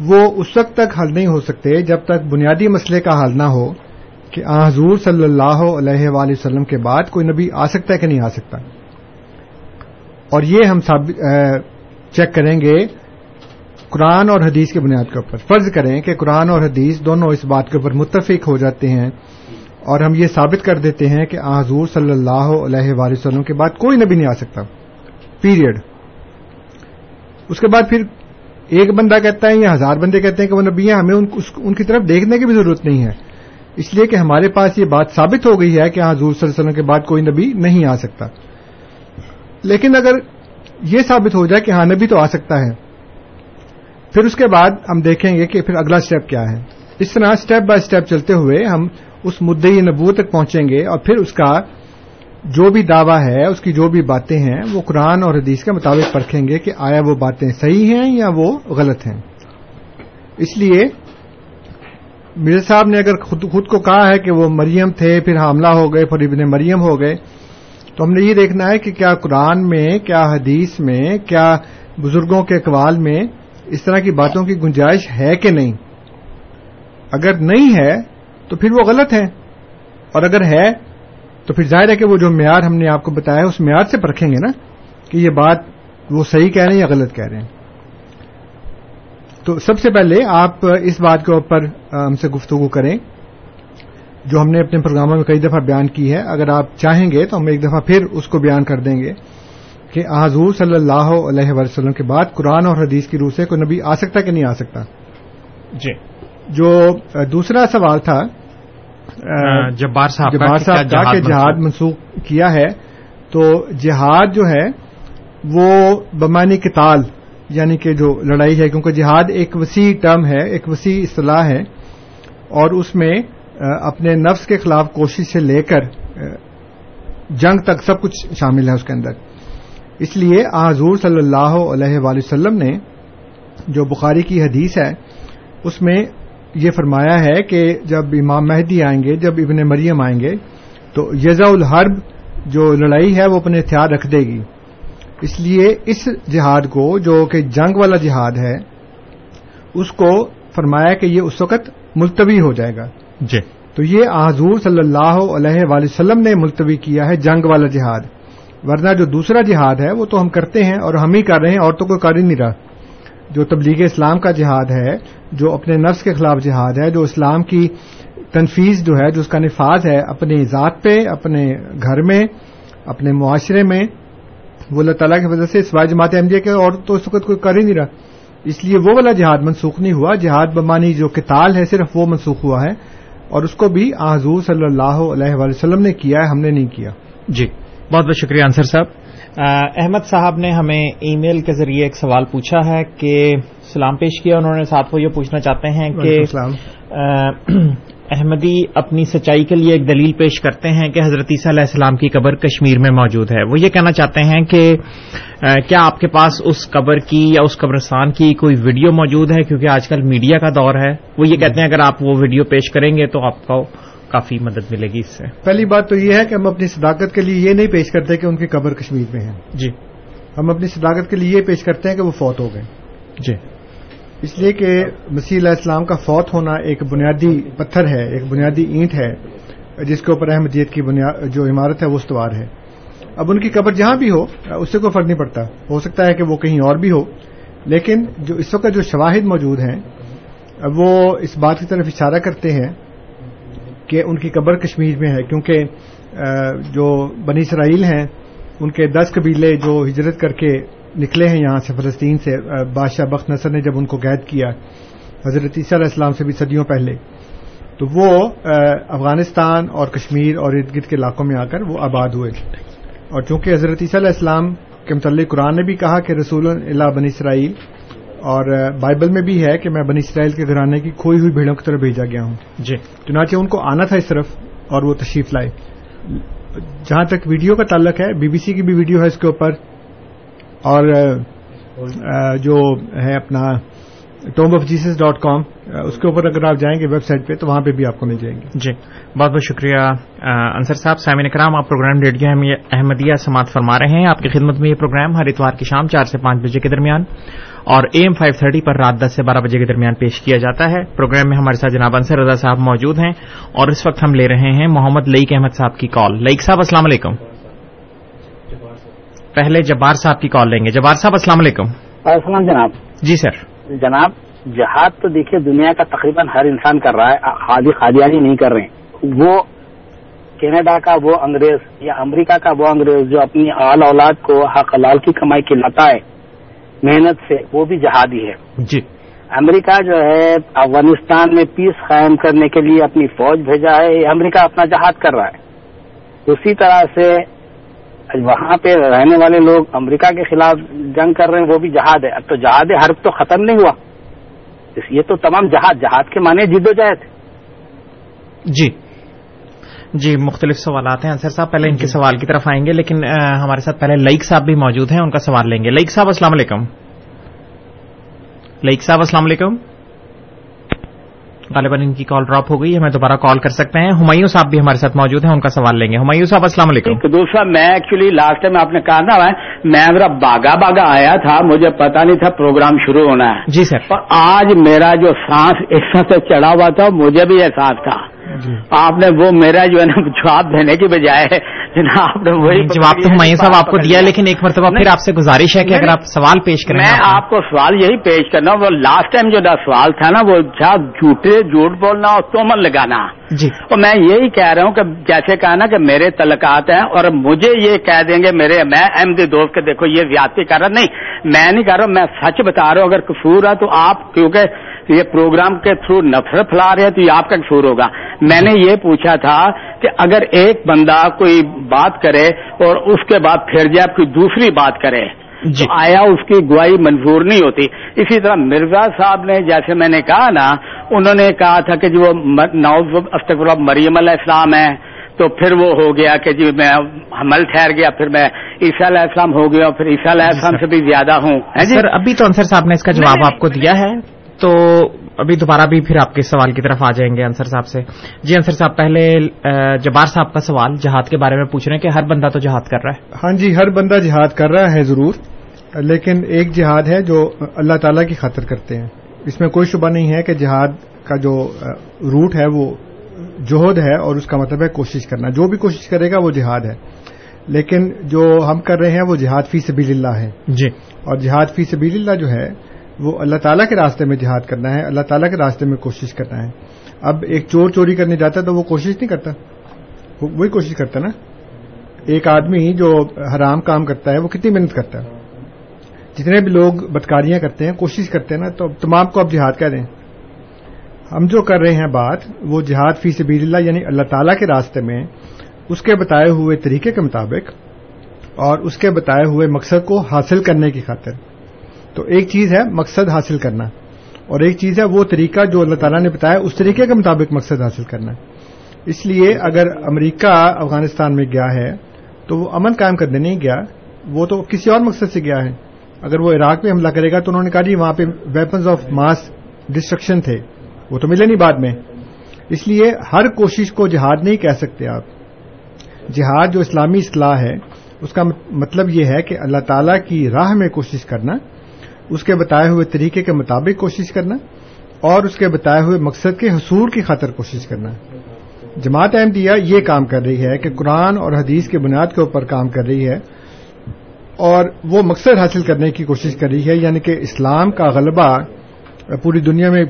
S5: وہ اس وقت تک حل نہیں ہو سکتے جب تک بنیادی مسئلے کا حل نہ ہو کہ آ حضور صلی اللہ علیہ وآلہ وسلم کے بعد کوئی نبی آ سکتا ہے کہ نہیں آ سکتا۔ اور یہ ہم چیک کریں گے قرآن اور حدیث کی بنیاد کے اوپر۔ فرض کریں کہ قرآن اور حدیث دونوں اس بات کے اوپر متفق ہو جاتے ہیں اور ہم یہ ثابت کر دیتے ہیں کہ حضور صلی اللہ علیہ وآلہ وسلم کے بعد کوئی نبی نہیں آ سکتا۔ پیریڈ اس کے بعد پھر ایک بندہ کہتا ہے یا ہزار بندے کہتے ہیں کہ وہ نبی ہیں، ہمیں ان کی طرف دیکھنے کی بھی ضرورت نہیں ہے۔ اس لیے کہ ہمارے پاس یہ بات ثابت ہو گئی ہے کہ حضور صلی اللہ علیہ وسلم کے بعد کوئی نبی نہیں آ سکتا۔ لیکن اگر یہ ثابت ہو جائے کہ ہاں نبی تو آ سکتا ہے، پھر اس کے بعد ہم دیکھیں گے کہ پھر اگلا اسٹیپ کیا ہے۔ اس طرح اسٹیپ بائی اسٹیپ چلتے ہوئے ہم اس مدعی نبوت تک پہنچیں گے اور پھر اس کا جو بھی دعویٰ ہے، اس کی جو بھی باتیں ہیں، وہ قرآن اور حدیث کے مطابق پرکھیں گے کہ آیا وہ باتیں صحیح ہیں یا وہ غلط ہیں۔ اس لیے مرزا صاحب نے اگر خود خود کو کہا ہے کہ وہ مریم تھے، پھر حاملہ ہو گئے، پھر ابن مریم ہو گئے تو ہم نے یہ دیکھنا ہے کہ کیا قرآن میں، کیا حدیث میں، کیا بزرگوں کے اقوال میں اس طرح کی باتوں کی گنجائش ہے کہ نہیں؟ اگر نہیں ہے تو پھر وہ غلط ہیں۔ اور اگر ہے تو پھر ظاہر ہے کہ وہ جو معیار ہم نے آپ کو بتایا اس معیار سے پرکھیں گے نا کہ یہ بات وہ صحیح کہہ رہے ہیں یا غلط کہہ رہے ہیں۔ تو سب سے پہلے آپ اس بات کے اوپر ہم سے گفتگو کریں۔ جو ہم نے اپنے پروگراموں میں کئی دفعہ بیان کی ہے اگر آپ چاہیں گے تو ہم ایک دفعہ پھر اس کو بیان کر دیں گے کہ حضور صلی اللہ علیہ وسلم کے بعد قرآن اور حدیث کی روح سے کوئی نبی آ سکتا کہ نہیں آ سکتا؟
S3: جی۔
S5: جو دوسرا سوال تھا
S3: جبار صاحب
S5: جبار صاحب کا کہ جہاد منسوخ؟ کیا ہے تو جہاد جو ہے وہ بمانی کتال یعنی کہ جو لڑائی ہے کیونکہ جہاد ایک وسیع ٹرم ہے ایک وسیع اصطلاح ہے اور اس میں اپنے نفس کے خلاف کوشش سے لے کر جنگ تک سب کچھ شامل ہے اس کے اندر۔ اس لیے حضور صلی اللہ علیہ وآلہ وسلم نے جو بخاری کی حدیث ہے، اس میں یہ فرمایا ہے کہ جب امام مہدی آئیں گے، جب ابن مریم آئیں گے، تو یزا الحرب جو لڑائی ہے، وہ اپنے ہتھیار رکھ دے گی۔ اس لیے اس جہاد کو، جو کہ جنگ والا جہاد ہے، اس کو فرمایا کہ یہ اس وقت ملتوی ہو جائے گا۔
S3: جی۔
S5: تو یہ حضور صلی اللہ علیہ وآلہ وسلم نے ملتوی کیا ہے جنگ والا جہاد۔ ورنہ جو دوسرا جہاد ہے وہ تو ہم کرتے ہیں اور ہم ہی کر رہے ہیں، اور تو کوئی کر ہی نہیں رہا۔ جو تبلیغ اسلام کا جہاد ہے، جو اپنے نفس کے خلاف جہاد ہے، جو اسلام کی تنفیز جو ہے، جو اس کا نفاذ ہے، اپنی ذات پہ، اپنے گھر میں، اپنے معاشرے میں، وہ اللہ تعالیٰ کی وجہ سے سوائے جماعت احمدیہ کے اور تو اس وقت کوئی کر ہی نہیں رہا۔ اس لیے وہ والا جہاد منسوخ نہیں ہوا۔ جہاد بمانی جو کتال ہے، صرف وہ منسوخ ہوا ہے۔ اور اس کو بھی حضور صلی اللہ علیہ وسلم نے کیا ہے ہم نے نہیں کیا۔
S3: جی بہت بہت شکریہ انصر صاحب۔ احمد صاحب نے ہمیں ای میل کے ذریعے ایک سوال پوچھا ہے کہ سلام پیش کیا انہوں نے ساتھ وہ یہ پوچھنا چاہتے ہیں کہ احمدی اپنی سچائی کے لیے ایک دلیل پیش کرتے ہیں کہ حضرت عیسیٰ علیہ السلام کی قبر کشمیر میں موجود ہے۔ وہ یہ کہنا چاہتے ہیں کہ کیا آپ کے پاس اس قبر کی یا اس قبرستان کی کوئی ویڈیو موجود ہے؟ کیونکہ آج کل میڈیا کا دور ہے۔ وہ یہ کہتے ہیں اگر آپ وہ ویڈیو پیش کریں گے تو آپ کو کافی مدد ملے گی اس سے۔
S5: پہلی بات تو یہ ہے کہ ہم اپنی صداقت کے لیے یہ نہیں پیش کرتے کہ ان کی قبر کشمیر میں ہے۔
S3: جی۔
S5: ہم اپنی صداقت کے لیے یہ پیش کرتے ہیں کہ وہ فوت ہو گئے۔
S3: جی۔
S5: اس لیے کہ مسیح علیہ السلام کا فوت ہونا ایک بنیادی پتھر ہے، ایک بنیادی اینٹ ہے، جس کے اوپر احمدیت کی جو عمارت ہے، وہ استوار ہے۔ اب ان کی قبر جہاں بھی ہو، اس سے کوئی فرق نہیں پڑتا۔ ہو سکتا ہے کہ وہ کہیں اور بھی ہو، لیکن جو اس وقت جو شواہد موجود ہیں وہ اس بات کی طرف اشارہ کرتے ہیں کہ ان کی قبر کشمیر میں ہے، کیونکہ جو بنی اسرائیل ہیں، ان کے دس قبیلے جو ہجرت کر کے نکلے ہیں یہاں سے فلسطین سے بادشاہ بخت نصر نے جب ان کو قید کیا حضرت عیسیٰ علیہ السلام سے بھی صدیوں پہلے تو وہ افغانستان اور کشمیر اور ارد گرد کے علاقوں میں آ کر وہ آباد ہوئے۔ اور چونکہ حضرت عیسیٰ علیہ السلام کے متعلق قرآن نے بھی کہا کہ رسول اللہ بنی اسرائیل اور بائبل میں بھی ہے کہ میں بنی اسرائیل کے گھرانے کی کھوئی ہوئی بھیڑوں کی طرف بھیجا گیا ہوں۔
S3: جی۔
S5: چنانچہ ان کو آنا تھا اس طرف اور وہ تشریف لائے۔ جہاں تک ویڈیو کا تعلق ہے بی بی سی کی بھی ویڈیو ہے اس کے اوپر۔ اور جو ہے اپنا tomb of Jesus dot com اس کے اوپر اگر آپ جائیں گے ویب سائٹ پہ تو وہاں پہ بھی آپ کو مل جائیں گے۔
S3: جی بہت بہت شکریہ انصر صاحب، سامعین کرام، آپ پروگرام ریڈیو احمدیہ سماعت فرما رہے ہیں۔ آپ کی خدمت میں یہ پروگرام ہر اتوار کی شام چار سے پانچ بجے کے درمیان اور اے ایم فائیو تھرٹی پر رات دس سے بارہ بجے کے درمیان پیش کیا جاتا ہے۔ پروگرام میں ہمارے ساتھ جناب انصر رضا صاحب موجود ہیں اور اس وقت ہم لے رہے ہیں محمد لئیک احمد صاحب کی کال۔ لئیک صاحب، السلام علیکم۔ پہلے جبار صاحب کی کال لیں گے۔ جبار صاحب السلام علیکم۔
S7: السلام جناب۔
S3: جی سر۔
S7: جناب جہاد تو دیکھیے دنیا کا تقریباً ہر انسان کر رہا ہے خالی خادیانی نہیں کر رہے وہ کینیڈا کا وہ انگریز یا امریکہ کا وہ انگریز جو اپنی آل اولاد کو حق لال کی کمائی کھلاتا ہے محنت سے وہ بھی جہادی ہے۔
S3: جی۔
S7: امریکہ جو ہے افغانستان میں پیس قائم کرنے کے لیے اپنی فوج بھیجا ہے امریکہ اپنا جہاد کر رہا ہے۔ اسی طرح سے وہاں پہ رہنے والے لوگ امریکہ کے خلاف جنگ کر رہے ہیں وہ بھی جہاد ہے۔ اب تو جہاد حرب تو ختم نہیں ہوا۔ یہ تو تمام جہاد جہاد کے معنی جد و جہد۔
S3: جی۔ جی مختلف سوالات ہیں۔ انصر صاحب پہلے ان کے جی۔ سوال کی طرف آئیں گے لیکن ہمارے ساتھ پہلے لئیک صاحب بھی موجود ہیں ان کا سوال لیں گے۔ لئیک صاحب السلام علیکم۔ لئیک صاحب السلام علیکم۔ غالباً ان کی کال ڈراپ ہو گئی ہمیں دوبارہ کال کر سکتے ہیں۔ ہمایوں صاحب بھی ہمارے ساتھ موجود ہیں ان کا سوال لیں گے۔ ہمایوں صاحب السلام علیکم۔
S6: دوسرا میں ایکچولی لاسٹ ٹائم آپ نے کہا نا میں اگر باغا باغا آیا تھا مجھے پتا نہیں تھا پروگرام شروع ہونا ہے۔
S3: جی سر۔
S6: اور آج میرا جو سانس ایک ساتھ چڑھا ہوا تھا مجھے بھی احساس تھا۔ آپ نے وہ میرا جو ہے نا جواب دینے کی بجائے
S3: جناب نے وہی جواب تو ہمایوں صاحب آپ کو دیا لیکن ایک مرتبہ پھر آپ سے گزارش ہے کہ اگر آپ سوال پیش کریں
S6: میں آپ کو۔ سوال یہی پیش کرنا وہ لاسٹ ٹائم جو سوال تھا نا وہ جھوٹے جھوٹ بولنا اور تومن لگانا۔
S3: جی۔
S6: اور میں یہی کہہ رہا ہوں کہ جیسے کہا نا کہ میرے تلقات ہیں اور مجھے یہ کہہ دیں گے میرے میں احمد دوست کے دیکھو یہ زیادتی کر رہا نہیں میں نہیں کہہ رہا ہوں میں سچ بتا رہا ہوں اگر قصور ہے تو آپ کیونکہ یہ پروگرام کے تھرو نفرت پھیلا رہے ہیں تو یہ آپ کا قصور ہوگا۔ میں نے یہ پوچھا تھا کہ اگر ایک بندہ کوئی بات کرے اور اس کے بعد پھر جائے کوئی دوسری بات کرے جی۔ آیا اس کی گواہی منظور نہیں ہوتی۔ اسی طرح مرزا صاحب نے جیسے میں نے کہا نا انہوں نے کہا تھا کہ جو نوز استقبال مریم علیہ السلام ہے تو پھر وہ ہو گیا کہ جی میں حمل ٹھہر گیا پھر میں عیسیٰ علیہ السلام ہو گیا پھر عیسیٰ علیہ السلام سے بھی زیادہ ہوں۔
S3: جی سر ابھی تو انصر صاحب نے اس کا جواب آپ کو دیا ہے۔ تو ابھی دوبارہ بھی پھر آپ کے سوال کی طرف آ جائیں گے انصر صاحب سے۔ جی انصر صاحب پہلے جبار صاحب کا سوال جہاد کے بارے میں پوچھ رہے ہیں کہ ہر بندہ تو جہاد کر رہا ہے۔
S5: ہاں جی ہر بندہ جہاد کر رہا ہے ضرور لیکن ایک جہاد ہے جو اللہ تعالی کی خاطر کرتے ہیں۔ اس میں کوئی شبہ نہیں ہے کہ جہاد کا جو روٹ ہے وہ جوہد ہے اور اس کا مطلب ہے کوشش کرنا۔ جو بھی کوشش کرے گا وہ جہاد ہے۔ لیکن جو ہم کر رہے ہیں وہ جہاد فی سبیل اللہ ہے۔
S3: جی۔
S5: اور جہاد فی سبیل اللہ جو ہے وہ اللہ تعالیٰ کے راستے میں جہاد کرنا ہے، اللہ تعالیٰ کے راستے میں کوشش کرنا ہے۔ اب ایک چور چوری کرنے جاتا ہے تو وہ کوشش نہیں کرتا۔ وہی کوشش کرتا نا۔ ایک آدمی جو حرام کام کرتا ہے، وہ کتنی محنت کرتا ہے۔ جتنے بھی لوگ بدکاریاں کرتے ہیں، کوشش کرتے ہیں نا، تو تمام کو اب جہاد کہہ دیں۔ ہم جو کر رہے ہیں بات، وہ جہاد فی سبیل اللہ یعنی اللہ تعالیٰ کے راستے میں، اس کے بتائے ہوئے طریقے کے مطابق اور اس کے بتائے ہوئے مقصد کو حاصل کرنے کی خاطر۔ تو ایک چیز ہے مقصد حاصل کرنا اور ایک چیز ہے وہ طریقہ جو اللہ تعالیٰ نے بتایا، اس طریقے کے مطابق مقصد حاصل کرنا۔ اس لیے اگر امریکہ افغانستان میں گیا ہے تو وہ امن قائم کرنے نہیں گیا، وہ تو کسی اور مقصد سے گیا ہے۔ اگر وہ عراق میں حملہ کرے گا تو انہوں نے کہا جی وہاں پہ ویپنز آف ماس ڈسٹرکشن تھے، وہ تو ملے نہیں بعد میں۔ اس لیے ہر کوشش کو جہاد نہیں کہہ سکتے آپ۔ جہاد جو اسلامی اصلاح ہے، اس کا مطلب یہ ہے کہ اللہ تعالی کی راہ میں کوشش کرنا اس کے بتائے ہوئے طریقے کے مطابق کوشش کرنا اور اس کے بتائے ہوئے مقصد کے حصول کی خاطر کوشش کرنا۔ جماعت احمدیہ یہ کام کر رہی ہے کہ قرآن اور حدیث کی بنیاد کے اوپر کام کر رہی ہے اور وہ مقصد حاصل کرنے کی کوشش کر رہی ہے یعنی کہ اسلام کا غلبہ، پوری دنیا میں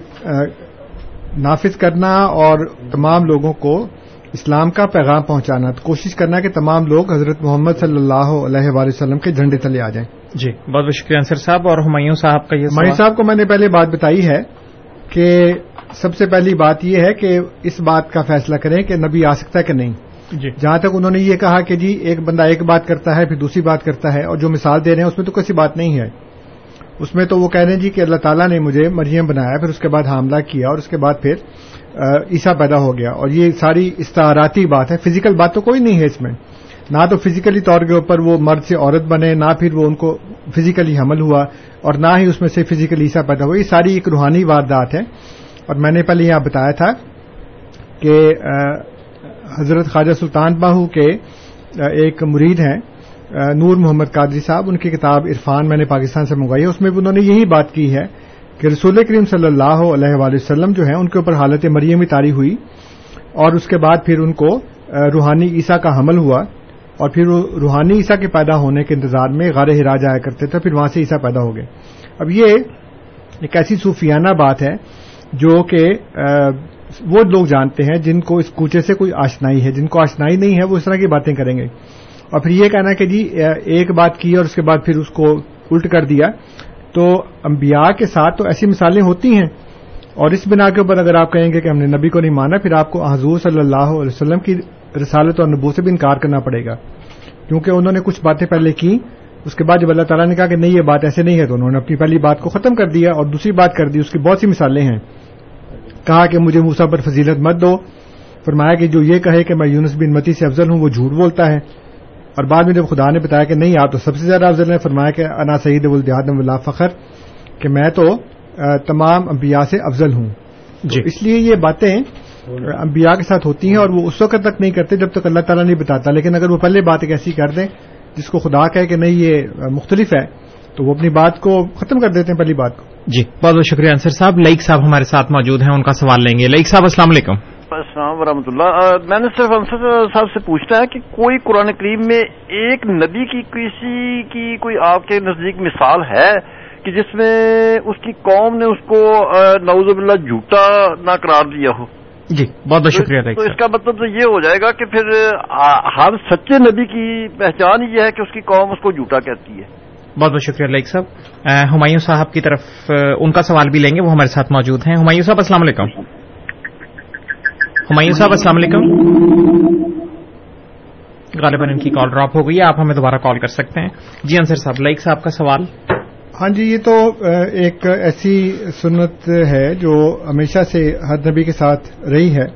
S5: نافذ کرنا اور تمام لوگوں کو اسلام کا پیغام پہنچانا۔ تو کوشش کرنا کہ تمام لوگ حضرت محمد صلی اللہ علیہ وآلہ وسلم کے جھنڈے تلے آ جائیں۔
S3: جی۔ بہت بہت شکریہ انصر صاحب اور ہمایوں صاحب کا یہ
S5: ہمایوں صاحب کو میں نے پہلے بات بتائی ہے کہ سب سے پہلی بات یہ ہے کہ اس بات کا فیصلہ کریں کہ نبی آ سکتا ہے کہ نہیں۔
S3: جی۔
S5: جہاں تک انہوں نے یہ کہا کہ جی ایک بندہ ایک بات کرتا ہے پھر دوسری بات کرتا ہے اور جو مثال دے رہے ہیں اس میں تو کسی بات نہیں ہے۔ اس میں تو وہ کہہ رہے ہیں جی کہ اللہ تعالیٰ نے مجھے مریم بنایا پھر اس کے بعد حاملہ کیا اور اس کے بعد پھر عیسیٰ پیدا ہو گیا۔ اور یہ ساری استعاراتی بات ہے۔ فزیکل بات تو کوئی نہیں ہے اس میں۔ نہ تو فزیکلی طور کے اوپر وہ مرد سے عورت بنے، نہ پھر وہ ان کو فزیکلی حمل ہوا اور نہ ہی اس میں سے فزیکل عیسیٰ پیدا ہوا یہ ساری ایک روحانی واردات ہے اور میں نے پہلے یہاں بتایا تھا کہ حضرت خواجہ سلطان باہو کے ایک مرید ہیں نور محمد قادری صاحب، ان کی کتاب عرفان میں نے پاکستان سے منگوائی ہے۔ اس میں بھی انہوں نے یہی بات کی ہے کہ رسول کریم صلی اللہ علیہ وآلہ وسلم جو ہے ان کے اوپر حالت مریم تاری ہوئی اور اس کے بعد پھر ان کو روحانی عیسیٰ کا حمل ہوا۔ اور پھر روحانی عیسیٰ کے پیدا ہونے کے انتظار میں غار ہرا جایا کرتے تھے، پھر وہاں سے عیسیٰ پیدا ہو گئے۔ اب یہ ایک ایسی صوفیانہ بات ہے جو کہ وہ لوگ جانتے ہیں جن کو اس کوچے سے کوئی آشنائی ہے، جن کو آشنائی نہیں ہے، وہ اس طرح کی باتیں کریں گے۔ اور پھر یہ کہنا کہ جی ایک بات کی اور اس کے بعد پھر اس کو الٹ کر دیا۔ تو انبیاء کے ساتھ تو ایسی مثالیں ہوتی ہیں۔ اور اس بنا کے اوپر اگر آپ کہیں گے کہ ہم نے نبی کو نہیں مانا، پھر آپ کو حضور صلی اللہ علیہ وسلم کی رسالت اور نبو سے بھی انکار کرنا پڑے گا۔ کیونکہ انہوں نے کچھ باتیں پہلے کی اس کے بعد جب اللہ تعالیٰ نے کہا کہ نہیں یہ بات ایسے نہیں ہے تو انہوں نے اپنی پہلی بات کو ختم کر دیا اور دوسری بات کر دی۔ اس کی بہت سی مثالیں ہیں۔ کہا کہ مجھے موسا پر فضیلت مت دو۔ فرمایا کہ جو یہ کہے کہ میں یونس بن متی سے افضل ہوں وہ جھوٹ بولتا ہے۔ اور بعد میں جب خدا نے بتایا کہ نہیں آپ تو سب سے زیادہ افضل ہیں فرمایا کہ انا سعید الدیاد اللہ فخر کہ میں تو تمام انبیاء سے افضل ہوں۔ جی۔ اس لیے یہ باتیں انبیاء کے ساتھ ہوتی ہیں اور وہ اس وقت تک نہیں کرتے جب تک اللہ تعالیٰ نہیں بتاتا۔ لیکن اگر وہ پہلے بات ایک ایسی کر دیں جس کو خدا کہے کہ نہیں یہ مختلف ہے تو وہ اپنی بات کو ختم کر دیتے ہیں پہلی بات کو۔
S3: جی بہت بہت شکریہ انصر صاحب۔ لئیک صاحب ہمارے ساتھ موجود ہیں ان کا سوال لیں گے۔ لئیک صاحب السلام علیکم۔
S8: السلام ورحمۃ اللہ۔ میں نے صرف انصر صاحب سے پوچھنا ہے کہ کوئی قرآن کریم میں ایک نبی کی کسی کی کوئی آپ کے نزدیک مثال ہے کہ جس میں اس کی قوم نے اس کو نوز اللہ جھوٹا نہ قرار دیا ہو؟
S3: جی بہت بہت شکریہ
S8: تو اس کا مطلب تو یہ ہو جائے گا کہ پھر ہر سچے نبی کی پہچان یہ ہے کہ اس کی قوم اس کو جھوٹا کہتی ہے۔
S3: بہت بہت شکریہ لائک صاحب۔ ہمایوں صاحب کی طرف ان کا سوال بھی لیں گے وہ ہمارے ساتھ موجود ہیں۔ ہمایوں صاحب السلام علیکم۔ ہمایوں صاحب السلام علیکم۔ غالباً ان کی کال ڈراپ ہو گئی ہے آپ ہمیں دوبارہ کال کر سکتے ہیں۔ جی انصر صاحب لائک صاحب کا سوال۔
S5: ہاں جی یہ تو ایک ایسی سنت ہے جو ہمیشہ سے ہر نبی کے ساتھ رہی ہے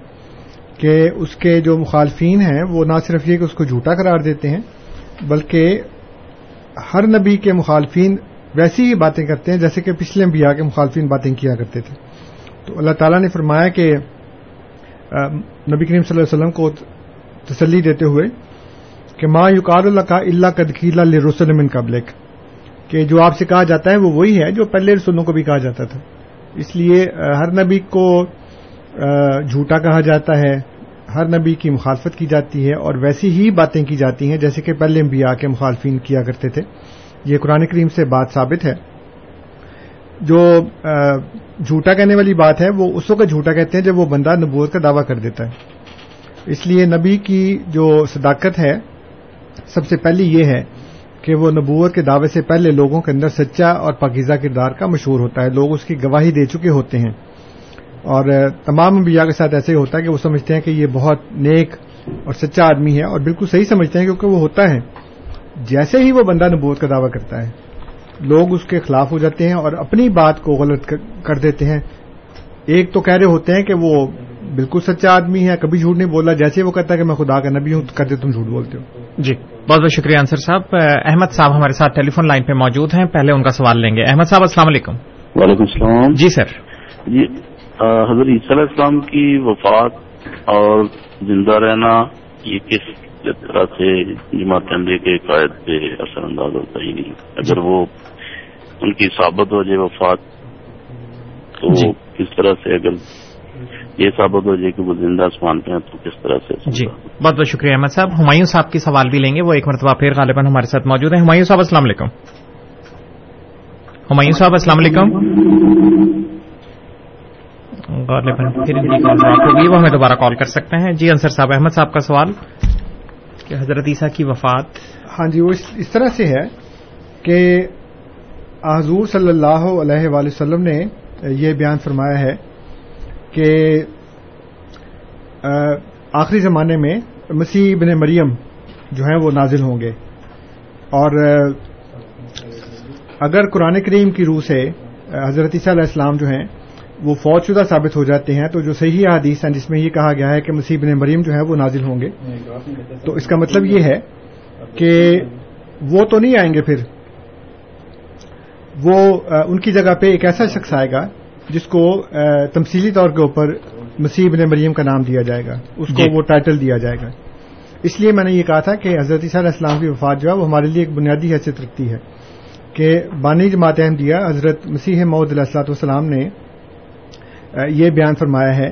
S5: کہ اس کے جو مخالفین ہیں، وہ نہ صرف یہ کہ اس کو جھوٹا قرار دیتے ہیں، بلکہ ہر نبی کے مخالفین ویسی ہی باتیں کرتے ہیں جیسے کہ پچھلے انبیاء کے مخالفین باتیں کیا کرتے تھے۔ تو اللہ تعالیٰ نے فرمایا کہ نبی کریم صلی اللہ علیہ وسلم کو تسلی دیتے ہوئے کہ ماں یوکار اللہ کا اللہ قدقیلا رسول من قبلک۔ کہ جو آپ سے کہا جاتا ہے وہ وہی ہے جو پہلے رسولوں کو بھی کہا جاتا تھا۔ اس لیے ہر نبی کو جھوٹا کہا جاتا ہے، ہر نبی کی مخالفت کی جاتی ہے اور ویسی ہی باتیں کی جاتی ہیں جیسے کہ پہلے انبیاء کے مخالفین کیا کرتے تھے۔ یہ قرآن کریم سے بات ثابت ہے۔ جو جھوٹا کہنے والی بات ہے، وہ اس وقت جھوٹا کہتے ہیں جب وہ بندہ نبوت کا دعویٰ کر دیتا ہے۔ اس لیے نبی کی جو صداقت ہے، سب سے پہلی یہ ہے کہ وہ نبوت کے دعوے سے پہلے لوگوں کے اندر سچا اور پاکیزہ کردار کا مشہور ہوتا ہے۔ لوگ اس کی گواہی دے چکے ہوتے ہیں۔ اور تمام انبیاء کے ساتھ ایسے ہی ہوتا ہے کہ وہ سمجھتے ہیں کہ یہ بہت نیک اور سچا آدمی ہے اور بالکل صحیح سمجھتے ہیں کیونکہ وہ ہوتا ہے۔ جیسے ہی وہ بندہ نبوت کا دعویٰ کرتا ہے، لوگ اس کے خلاف ہو جاتے ہیں اور اپنی بات کو غلط کر دیتے ہیں۔ ایک تو کہہ رہے ہوتے ہیں کہ وہ بالکل سچا آدمی ہے، کبھی جھوٹ نہیں بولا، جیسے وہ کہتا ہے کہ میں خدا کا نبی ہوں کہتے تم جھوٹ بولتے ہو۔
S3: جی۔ بہت بہت شکریہ انصر صاحب. احمد صاحب ہمارے ساتھ ٹیلی فون لائن پہ موجود ہیں. پہلے ان کا سوال لیں گے. احمد صاحب السلام علیکم.
S9: وعلیکم السلام.
S3: جی سر.
S9: جی حضرت عیسی علیہ السلام کی وفات اور زندہ رہنا یہ کس طرح سے جماعت اندے کے قائد پہ اثر انداز ہوتا ہی نہیں؟ اگر وہ ان کی ثابت ہو جائے وفات تو
S3: جی.
S9: کس طرح سے اگر یہ ثابت ہو جائے کہ وہ زندہ آسمان پہ ہیں تو کس طرح سے
S3: جی بہت بہت شکریہ احمد صاحب۔ ہمایوں صاحب کی سوال بھی لیں گے وہ ایک مرتبہ پھر غالباً ہمارے ساتھ موجود ہیں۔ ہمایوں صاحب السلام علیکم۔ ہمایوں صاحب السلام علیکم۔ غالباً پھر ان کی کال ڈراپ ہوگی وہ ہمیں دوبارہ کال کر سکتے ہیں۔ جی انصر صاحب احمد صاحب کا سوال کہ حضرت عیسیٰ کی وفات۔
S5: ہاں جی وہ اس طرح سے ہے کہ حضور صلی اللہ علیہ وآلہ وسلم نے یہ بیان فرمایا ہے کہ آخری زمانے میں مسیح بن مریم جو ہیں وہ نازل ہوں گے۔ اور اگر قرآن کریم کی روح سے حضرت عیسیٰ علیہ السلام جو ہیں، وہ فوج شدہ ثابت ہو جاتے ہیں، تو جو صحیح حدیث ہیں جس میں یہ کہا گیا ہے کہ مسیح بن مریم جو ہے وہ نازل ہوں گے۔ تو اس کا مطلب یہ ہے کہ وہ تو نہیں آئیں گے پھر۔ وہ ان کی جگہ پہ ایک ایسا شخص آئے گا جس کو تمثیلی طور کے اوپر مسیح بن مریم کا نام دیا جائے گا اس کو وہ ٹائٹل دیا جائے گا۔ اس لیے میں نے یہ کہا تھا کہ حضرت علیہ السلام کی وفات جو ہے وہ ہمارے لیے ایک بنیادی حیثیت رکھتی ہے کہ بانی جماعت احمدیہ حضرت مسیح محدود علیہ السلاۃ والسلام نے یہ بیان فرمایا ہے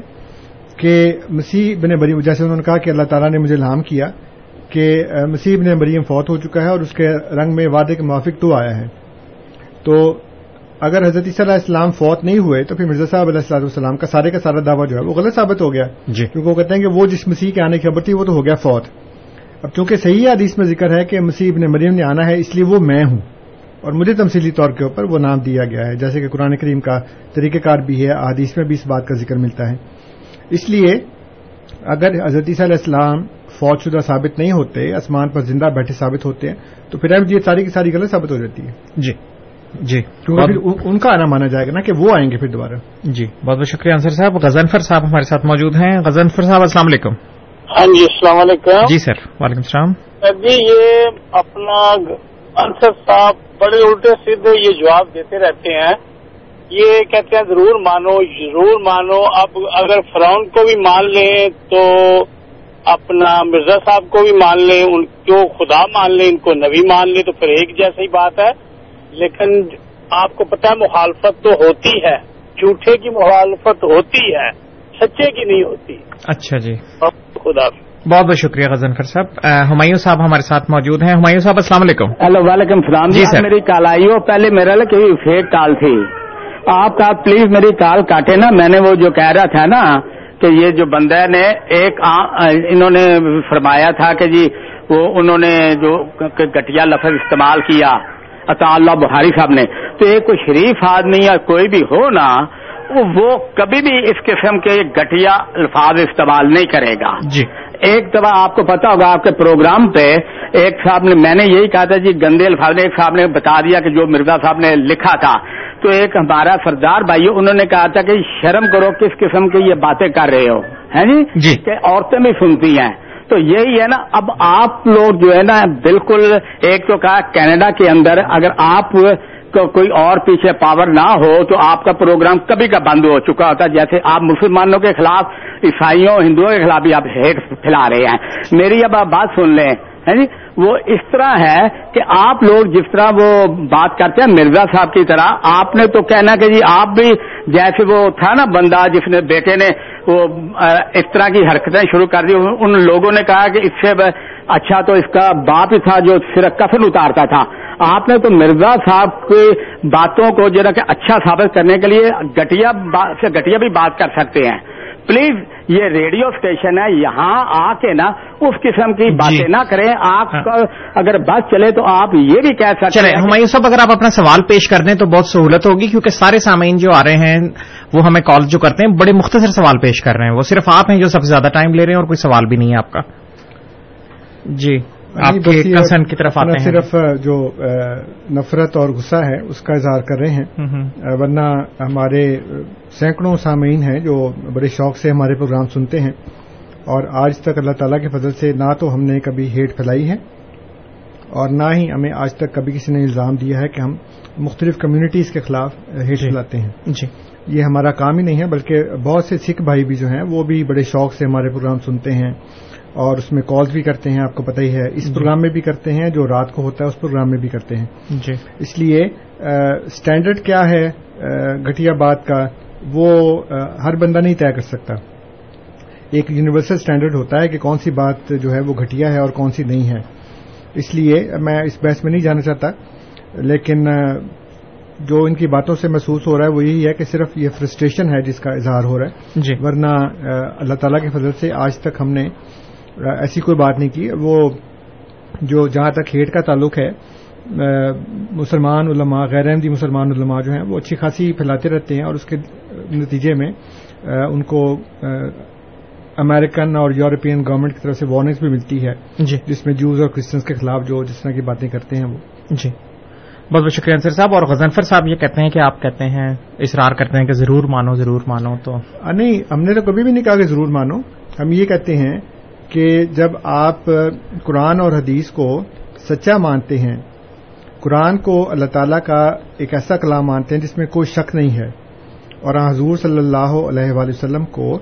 S5: کہ مسیح بن مریم جیسے انہوں نے کہا کہ اللہ تعالیٰ نے مجھے لام کیا کہ مسیح بن مریم فوت ہو چکا ہے اور اس کے رنگ میں وعدے کے موافق تو آیا ہے۔ تو اگر حضرت صلی علیہ السلام فوت نہیں ہوئے تو پھر مرزا صاحب علیہ السلام والسلام کا سارے کا سارا دعویٰ جو ہے وہ غلط ثابت ہو گیا۔
S3: جی۔
S5: کیونکہ وہ کہتے ہیں کہ وہ جس مسیح کے آنے کی خبر تھی وہ تو ہو گیا فوت۔ اب چونکہ صحیح حدیث میں ذکر ہے کہ مسیح ابن مریم نے آنا ہے اس لیے وہ میں ہوں۔ اور مجھے تمثیلی طور کے اوپر وہ نام دیا گیا ہے جیسے کہ قرآن کریم کا طریقہ کار بھی ہے حدیث میں بھی اس بات کا ذکر ملتا ہے۔ اس لیے اگر حضرت عیسیٰ علیہ السلام فوج شدہ ثابت نہیں ہوتے آسمان پر زندہ بیٹھے ثابت ہوتے ہیں تو پھر اب یہ ساری کی ساری غلط ثابت ہو جاتی ہے۔
S3: جی۔ جی۔
S5: پھر ان کا آنا مانا جائے گا نا کہ وہ آئیں گے پھر دوبارہ۔
S3: جی۔ بہت بہت شکریہ انصر صاحب۔ غزنفر صاحب ہمارے ساتھ موجود ہیں۔ غزنفر صاحب السلام علیکم۔
S10: ہاں جی السلام علیکم۔
S3: جی سر وعلیکم السلام۔
S10: جی یہ اپنا انصر صاحب بڑے الٹے سیدھے یہ جواب دیتے رہتے ہیں۔ یہ کہتے ہیں ضرور مانو ضرور مانو۔ اب اگر فرعون کو بھی مان لیں تو اپنا مرزا صاحب کو بھی مان لیں ان کو خدا مان لیں ان کو نبی مان لیں تو پھر ایک جیسی بات ہے۔ لیکن آپ کو پتا ہے مخالفت تو ہوتی ہے جھوٹے کی مخالفت ہوتی ہے سچے کی نہیں ہوتی۔
S3: اچھا جی۔
S10: خدا
S3: بہت بہت شکریہ غزنفر صاحب۔ ہمایوں صاحب ہمارے ساتھ موجود ہیں۔ ہمایوں صاحب السلام علیکم۔
S6: ہیلو وعلیکم السلام۔
S3: جی سر۔
S6: میری کال آئی ہو۔ پہلے میرا کوئی فیک کال تھی۔ آپ کا پلیز میری کال کاٹے نا۔ میں نے وہ جو کہہ رہا تھا نا کہ یہ جو بندہ نے ایک انہوں نے فرمایا تھا کہ جی وہ انہوں نے جو گٹیا لفظ استعمال کیا۔ عطا اللہ بخاری صاحب نے تو ایک کوئی شریف آدمی یا کوئی بھی ہو نا وہ کبھی بھی اس قسم کے گٹیا الفاظ استعمال نہیں کرے گا۔
S3: جی۔
S6: ایک دفعہ آپ کو پتا ہوگا آپ کے پروگرام پہ ایک صاحب نے میں نے یہی کہا تھا جی گندے الفاظ ایک صاحب نے بتا دیا کہ جو مرزا صاحب نے لکھا تھا۔ تو ایک ہمارا سردار بھائی انہوں نے کہا تھا کہ شرم کرو کس قسم کی یہ باتیں کر رہے ہو ہے جی؟
S3: جی۔
S6: کہ عورتیں بھی سنتی ہیں۔ تو یہی ہے نا، اب آپ لوگ جو ہے نا، بالکل ایک تو کہا کینیڈا کے اندر اگر آپ کو کوئی اور پیچھے پاور نہ ہو تو آپ کا پروگرام کبھی کا بند ہو چکا ہوتا جیسے آپ مسلمانوں کے خلاف، عیسائیوں، ہندوؤں کے خلاف بھی آپ ہیٹ پھیلا رہے ہیں۔ میری اب آپ بات سن لیں جی؟ وہ اس طرح ہے کہ آپ لوگ جس طرح وہ بات کرتے ہیں، مرزا صاحب کی طرح، آپ نے تو کہنا کہ جی آپ بھی جیسے وہ تھا نا بندہ جس نے بیٹے نے وہ اس طرح کی حرکتیں شروع کر دی۔ ان لوگوں نے کہا کہ اس سے اچھا تو اس کا باپ ہی تھا جو صرف کفن اتارتا تھا۔ آپ نے تو مرزا صاحب کی باتوں کو جو کہ اچھا ثابت کرنے کے لیے گٹیا سے گٹیا بھی بات کر سکتے ہیں۔ پلیز یہ ریڈیو اسٹیشن ہے یہاں آ کے نا اس قسم کی باتیں نہ کریں۔ آپ اگر بس چلے تو آپ یہ بھی کہہ سکتے
S3: ہیں ہمایوں صاحب اگر آپ اپنا سوال پیش کر دیں تو بہت سہولت ہوگی کیونکہ سارے سامعین جو آ رہے ہیں وہ ہمیں کال جو کرتے ہیں بڑے مختصر سوال پیش کر رہے ہیں۔ وہ صرف آپ ہیں جو سب سے زیادہ ٹائم لے رہے ہیں اور کوئی سوال بھی نہیں ہے آپ کا۔ جی۔ آپ کے کنسرن کی طرف آتے ہیں۔
S5: صرف جو نفرت اور غصہ ہے اس کا اظہار کر رہے ہیں۔ ورنہ ہمارے سینکڑوں سامعین ہیں جو بڑے شوق سے ہمارے پروگرام سنتے ہیں۔ اور آج تک اللہ تعالیٰ کے فضل سے نہ تو ہم نے کبھی ہیٹ پھیلائی ہے اور نہ ہی ہمیں آج تک کبھی کسی نے الزام دیا ہے کہ ہم مختلف کمیونٹیز کے خلاف ہیٹ پھیلاتے ہیں۔
S3: جی۔
S5: یہ ہمارا کام ہی نہیں ہے بلکہ بہت سے سکھ بھائی بھی جو ہیں وہ بھی بڑے شوق سے ہمارے پروگرام سنتے ہیں۔ اور اس میں کالز بھی کرتے ہیں آپ کو پتہ ہی ہے۔ اس پروگرام میں بھی کرتے ہیں جو رات کو ہوتا ہے اس پروگرام میں بھی کرتے ہیں۔
S3: جی۔
S5: اس لیے اسٹینڈرڈ کیا ہے گٹیا بات کا وہ ہر بندہ نہیں طے کر سکتا۔ ایک یونیورسل اسٹینڈرڈ ہوتا ہے کہ کون سی بات جو ہے وہ گھٹیا ہے اور کون سی نہیں ہے۔ اس لیے میں اس بحث میں نہیں جانا چاہتا لیکن جو ان کی باتوں سے محسوس ہو رہا ہے وہ یہی ہے کہ صرف یہ فرسٹریشن ہے جس کا اظہار ہو رہا ہے۔
S3: جی۔
S5: ورنہ اللہ تعالیٰ کے فضل سے آج تک ہم نے ایسی کوئی بات نہیں کی۔ وہ جو جہاں تک ہیٹ کا تعلق ہے مسلمان علماء غیر احمدی مسلمان علماء جو ہیں وہ اچھی خاصی پھیلاتے رہتے ہیں اور اس کے نتیجے میں ان کو امریکن اور یورپین گورنمنٹ کی طرف سے وارننگس بھی ملتی ہے۔
S3: جی۔
S5: جس میں جوز اور کرسچنس کے خلاف جو جس طرح کی باتیں کرتے ہیں وہ۔
S3: جی۔ بہت بہت شکریہ انصر صاحب اور غزنفر صاحب یہ کہتے ہیں کہ آپ کہتے ہیں اصرار کرتے ہیں کہ ضرور مانو ضرور مانو تو۔
S5: نہیں ہم نے تو کبھی بھی نہیں کہا کہ ضرور مانو۔ ہم یہ کہتے ہیں کہ جب آپ قرآن اور حدیث کو سچا مانتے ہیں، قرآن کو اللہ تعالیٰ کا ایک ایسا کلام مانتے ہیں جس میں کوئی شک نہیں ہے۔ اور حضور صلی اللہ علیہ وآلہ وسلم کو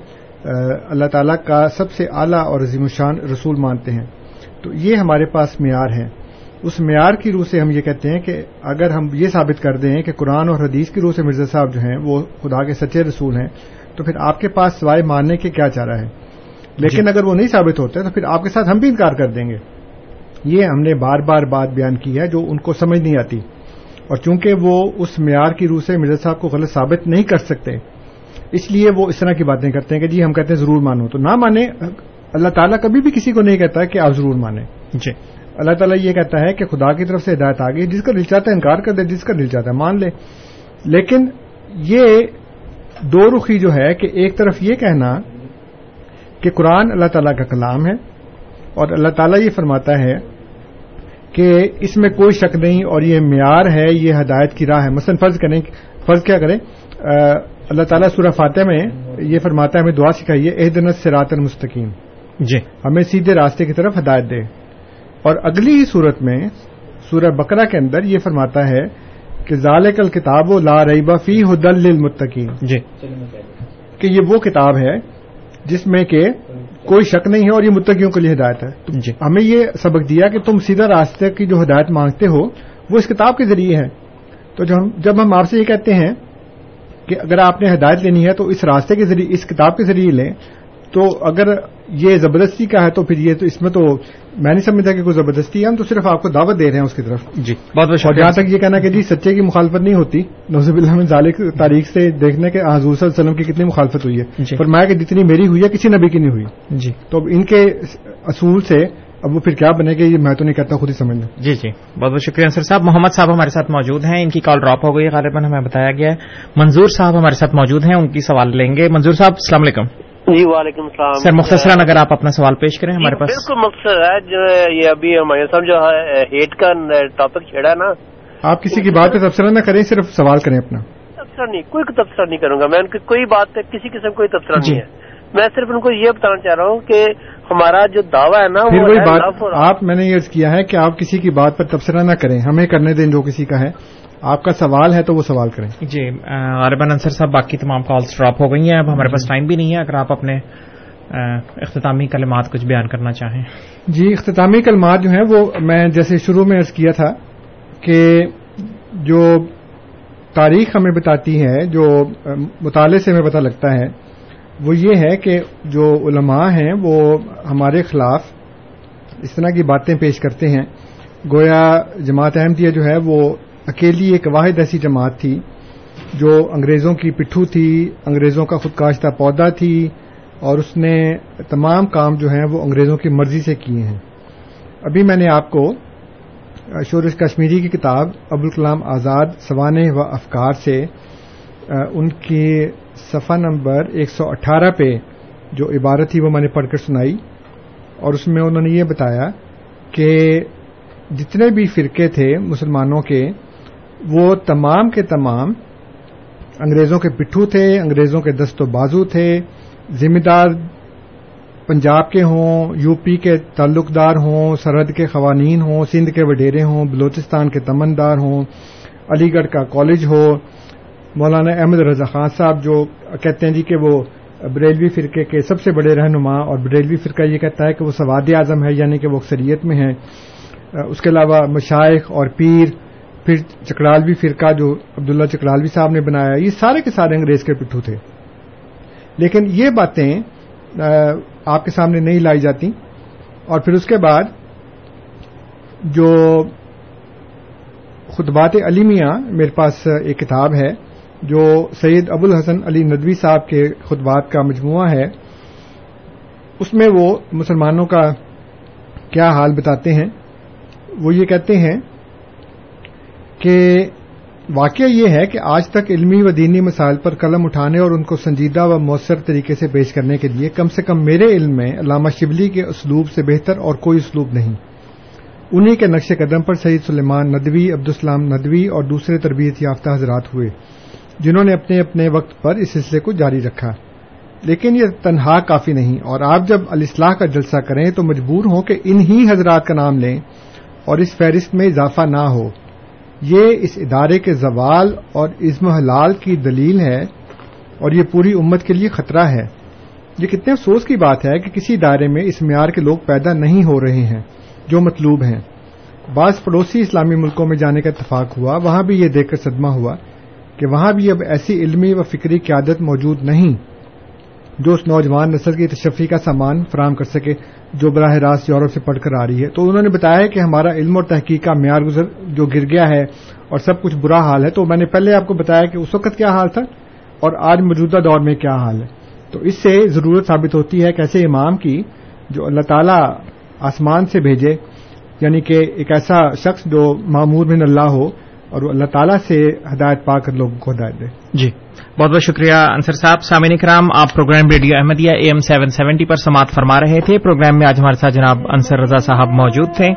S5: اللہ تعالیٰ کا سب سے اعلیٰ اور عظیم الشان رسول مانتے ہیں۔ تو یہ ہمارے پاس معیار ہے۔ اس معیار کی روح سے ہم یہ کہتے ہیں کہ اگر ہم یہ ثابت کر دیں کہ قرآن اور حدیث کی روح سے مرزا صاحب جو ہیں، وہ خدا کے سچے رسول ہیں، تو پھر آپ کے پاس سوائے ماننے کے کیا چارہ ہے؟ جی۔ لیکن اگر وہ نہیں ثابت ہوتے تو پھر آپ کے ساتھ ہم بھی انکار کر دیں گے۔ یہ ہم نے بار بار بات بیان کی ہے جو ان کو سمجھ نہیں آتی۔ اور چونکہ وہ اس معیار کی روح سے مرزا صاحب کو غلط ثابت نہیں کر سکتے، اس لیے وہ اس طرح کی باتیں کرتے ہیں کہ جی ہم کہتے ہیں ضرور مانو۔ تو نہ مانے، اللہ تعالیٰ کبھی بھی کسی کو نہیں کہتا کہ آپ ضرور مانیں۔
S3: جی۔
S5: اللہ تعالیٰ یہ کہتا ہے کہ خدا کی طرف سے ہدایت آ گئی جس کا دل چاہتا ہے انکار کر دے، جس کا دل چاہتا ہے مان لے۔ لیکن یہ دو رخی جو ہے کہ ایک طرف یہ کہنا کہ قرآن اللہ تعالیٰ کا کلام ہے اور اللہ تعالیٰ یہ فرماتا ہے کہ اس میں کوئی شک نہیں اور یہ معیار ہے یہ ہدایت کی راہ ہے۔ مثلا فرض کریں فرض کیا کریں؟ اللہ تعالیٰ سورہ فاتح میں یہ فرماتا ہے ہمیں دعا سکھائیے اح دنت سرات المستقیم۔
S3: جی۔
S5: ہمیں سیدھے راستے کی طرف ہدایت دے۔ اور اگلی ہی صورت میں سورہ بکرا کے اندر یہ فرماتا ہے کہ ذال کل کتاب و لا ریبا فی ہدل للمتقین۔
S3: جی۔
S5: کہ یہ وہ کتاب ہے جس میں کہ کوئی شک نہیں ہے اور یہ متقیوں کے لیے ہدایت ہے۔
S3: جی۔
S5: ہمیں یہ سبق دیا کہ تم سیدھا راستے کی جو ہدایت مانگتے ہو وہ اس کتاب کے ذریعے ہے۔ تو جب ہم آپ سے یہ کہتے ہیں کہ اگر آپ نے ہدایت لینی ہے تو اس راستے کے ذریعے اس کتاب کے ذریعے لیں تو اگر یہ زبردستی کا ہے تو پھر یہ تو اس میں تو میں نہیں سمجھتا کہ کوئی زبردستی ہے ہم تو صرف آپ کو دعوت دے رہے ہیں اس کی طرف۔
S3: جی بہت بہت
S5: اور جہاں تک یہ کہنا کہ جی سچے کی مخالفت نہیں ہوتی نوزب اللہ ذالک تاریخ سے دیکھنے کے حضور صلی اللہ علیہ وسلم کی کتنی مخالفت ہوئی ہے۔
S3: جی۔
S5: فرمایا کہ جتنی میری ہوئی ہے کسی نبی کی نہیں ہوئی۔
S3: جی۔
S5: تو اب ان کے اصول سے اب وہ پھر کیا بنے گا یہ میں تو نہیں کہتا خود ہی سمجھ لیں
S3: جی جی۔ بہت بہت شکریہ انصر صاحب۔ محمد صاحب ہمارے ساتھ موجود ہیں۔ ان کی کال ڈراپ ہو گئی غالباً ہمیں بتایا گیا ہے۔ منظور صاحب ہمارے ساتھ موجود ہیں ان کی سوال لیں گے۔ منظور صاحب السلام علیکم۔
S11: جی وعلیکم السلام۔
S3: سر مختصراً اگر آپ اپنا سوال پیش کریں ہمارے پاس۔
S11: بالکل مختصر ہے جو یہ ابھی ہمارے صاحب جو ہے ہیٹ کا ٹاپک چھیڑا ہے نا۔
S5: آپ کسی کی بات پہ تبصرہ نہ کریں صرف سوال کریں اپنا۔
S11: تبصرہ نہیں کوئی تبصرہ نہیں کروں گا۔ میں ان کی کوئی بات پہ کسی قسم کوئی تبصرہ
S3: جی۔
S11: نہیں ہے۔ میں صرف ان کو یہ بتانا چاہ رہا ہوں کہ ہمارا جو دعویٰ ہے نا
S5: پھر
S11: وہ
S5: آپ میں نے یہ کیا ہے کہ آپ کسی کی بات پر تبصرہ نہ کریں۔ ہمیں کرنے دیں جو کسی کا ہے۔ آپ کا سوال ہے تو وہ سوال کریں۔
S3: جی غالباً انصر صاحب باقی تمام کالس ڈراپ ہو گئی ہیں۔ اب ہمارے پاس ٹائم بھی نہیں ہے۔ اگر آپ اپنے اختتامی کلمات کچھ بیان کرنا چاہیں۔
S5: جی اختتامی کلمات جو ہیں وہ میں جیسے شروع میں عرض کیا تھا کہ جو تاریخ ہمیں بتاتی ہے جو مطالعے سے ہمیں پتہ لگتا ہے وہ یہ ہے کہ جو علماء ہیں وہ ہمارے خلاف اس طرح کی باتیں پیش کرتے ہیں۔ گویا جماعت احمدیہ جو ہے وہ اکیلی ایک واحد ایسی جماعت تھی جو انگریزوں کی پٹھو تھی، انگریزوں کا خودکاشتہ پودا تھی اور اس نے تمام کام جو ہیں وہ انگریزوں کی مرضی سے کیے ہیں۔ ابھی میں نے آپ کو شورش کشمیری کی کتاب ابوالکلام آزاد سوانح و افکار سے ان کی صفحہ نمبر ایک سو اٹھارہ پہ جو عبارت تھی وہ میں نے پڑھ کر سنائی۔ اور اس میں انہوں نے یہ بتایا کہ جتنے بھی فرقے تھے مسلمانوں کے وہ تمام کے تمام انگریزوں کے پٹھو تھے، انگریزوں کے دست و بازو تھے۔ ذمہ دار پنجاب کے ہوں، یو پی کے تعلق دار ہوں، سرحد کے قوانین ہوں، سندھ کے وڈیرے ہوں، بلوچستان کے تمندار ہوں، علی گڑھ کا کالج ہو۔ مولانا احمد رضا خان صاحب جو کہتے ہیں جی کہ وہ بریلوی فرقے کے سب سے بڑے رہنما اور بریلوی فرقہ یہ کہتا ہے کہ وہ سواد اعظم ہے یعنی کہ وہ اکثریت میں ہے اس کے علاوہ مشائق اور پیر پھر چکرالوی فرقہ جو عبداللہ چکرالوی صاحب نے بنایا، یہ سارے کے سارے انگریز کے پٹھو تھے۔ لیکن یہ باتیں آپ کے سامنے نہیں لائی جاتی۔ اور پھر اس کے بعد جو خطبات علی میاں میرے پاس ایک کتاب ہے، جو سید ابو الحسن علی ندوی صاحب کے خطبات کا مجموعہ ہے، اس میں وہ مسلمانوں کا کیا حال بتاتے ہیں۔ وہ یہ کہتے ہیں کہ واقعہ یہ ہے کہ آج تک علمی و دینی مسائل پر قلم اٹھانے اور ان کو سنجیدہ و مؤثر طریقے سے پیش کرنے کے لیے کم سے کم میرے علم میں علامہ شبلی کے اسلوب سے بہتر اور کوئی اسلوب نہیں۔ انہی کے نقش قدم پر سعید سلیمان ندوی، عبدالسلام ندوی اور دوسرے تربیت یافتہ حضرات ہوئے، جنہوں نے اپنے اپنے وقت پر اس سلسلے کو جاری رکھا۔ لیکن یہ تنہا کافی نہیں، اور آپ جب الاصلاح کا جلسہ کریں تو مجبور ہوں کہ انہی حضرات کا نام لیں اور اس فہرست میں اضافہ نہ ہو۔ یہ اس ادارے کے زوال اور عزم حلال کی دلیل ہے اور یہ پوری امت کے لیے خطرہ ہے۔ یہ کتنے افسوس کی بات ہے کہ کسی ادارے میں اس معیار کے لوگ پیدا نہیں ہو رہے ہیں، جو مطلوب ہیں۔ بعض پڑوسی اسلامی ملکوں میں جانے کا اتفاق ہوا، وہاں بھی یہ دیکھ کر صدمہ ہوا کہ وہاں بھی اب ایسی علمی و فکری قیادت موجود نہیں۔ جو اس نوجوان نسل کی تشفی کا سامان فراہم کر سکے، جو براہ راست یورپ سے پڑھ کر آ رہی ہے۔ تو انہوں نے بتایا کہ ہمارا علم اور تحقیق کا معیار گزر جو گر گیا ہے اور سب کچھ برا حال ہے، تو میں نے پہلے آپ کو بتایا کہ اس وقت کیا حال تھا اور آج موجودہ دور میں کیا حال ہے۔ تو اس سے ضرورت ثابت ہوتی ہے کہ ایسے امام کی جو اللہ تعالی آسمان سے بھیجے یعنی کہ ایک ایسا شخص جو معمور بن اللہ ہو اور وہ اللہ تعالیٰ سے ہدایت پا کر لوگوں کو ہدایت دے۔
S3: جی۔ بہت بہت شکریہ انصر صاحب. سامعین کرام آپ programme radio Ahmadiyya A M seven seventy پر سماعت فرما رہے تھے. پروگرام میں آج ہمارے ساتھ جناب انصر رضا صاحب موجود تھے.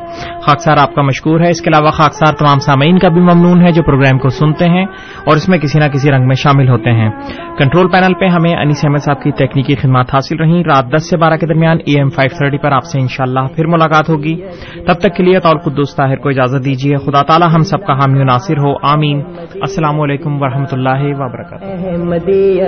S3: خاکسار آپ کا مشکور ہے. اس کے علاوہ خاکسار تمام سامعین کا بھی ممنون ہے جو پروگرام کو سنتے ہیں اور اس میں کسی نہ کسی رنگ میں شامل ہوتے ہیں. کنٹرول پینل پہ ہمیں انیس احمد صاحب کی تکنیکی خدمات حاصل رہیں. رات دس سے بارہ کے درمیان اے ایم فائیو تھرٹی پر آپ سے انشاءاللہ پھر ملاقات ہوگی. تب تک کے لیے طور قدوس طاہر کو اجازت دیجیے. خدا تعالی ہم سب کا حامی و ناصر ہو. آمین. السلام علیکم ورحمۃ اللہ وبرکاتہ.
S1: احمدی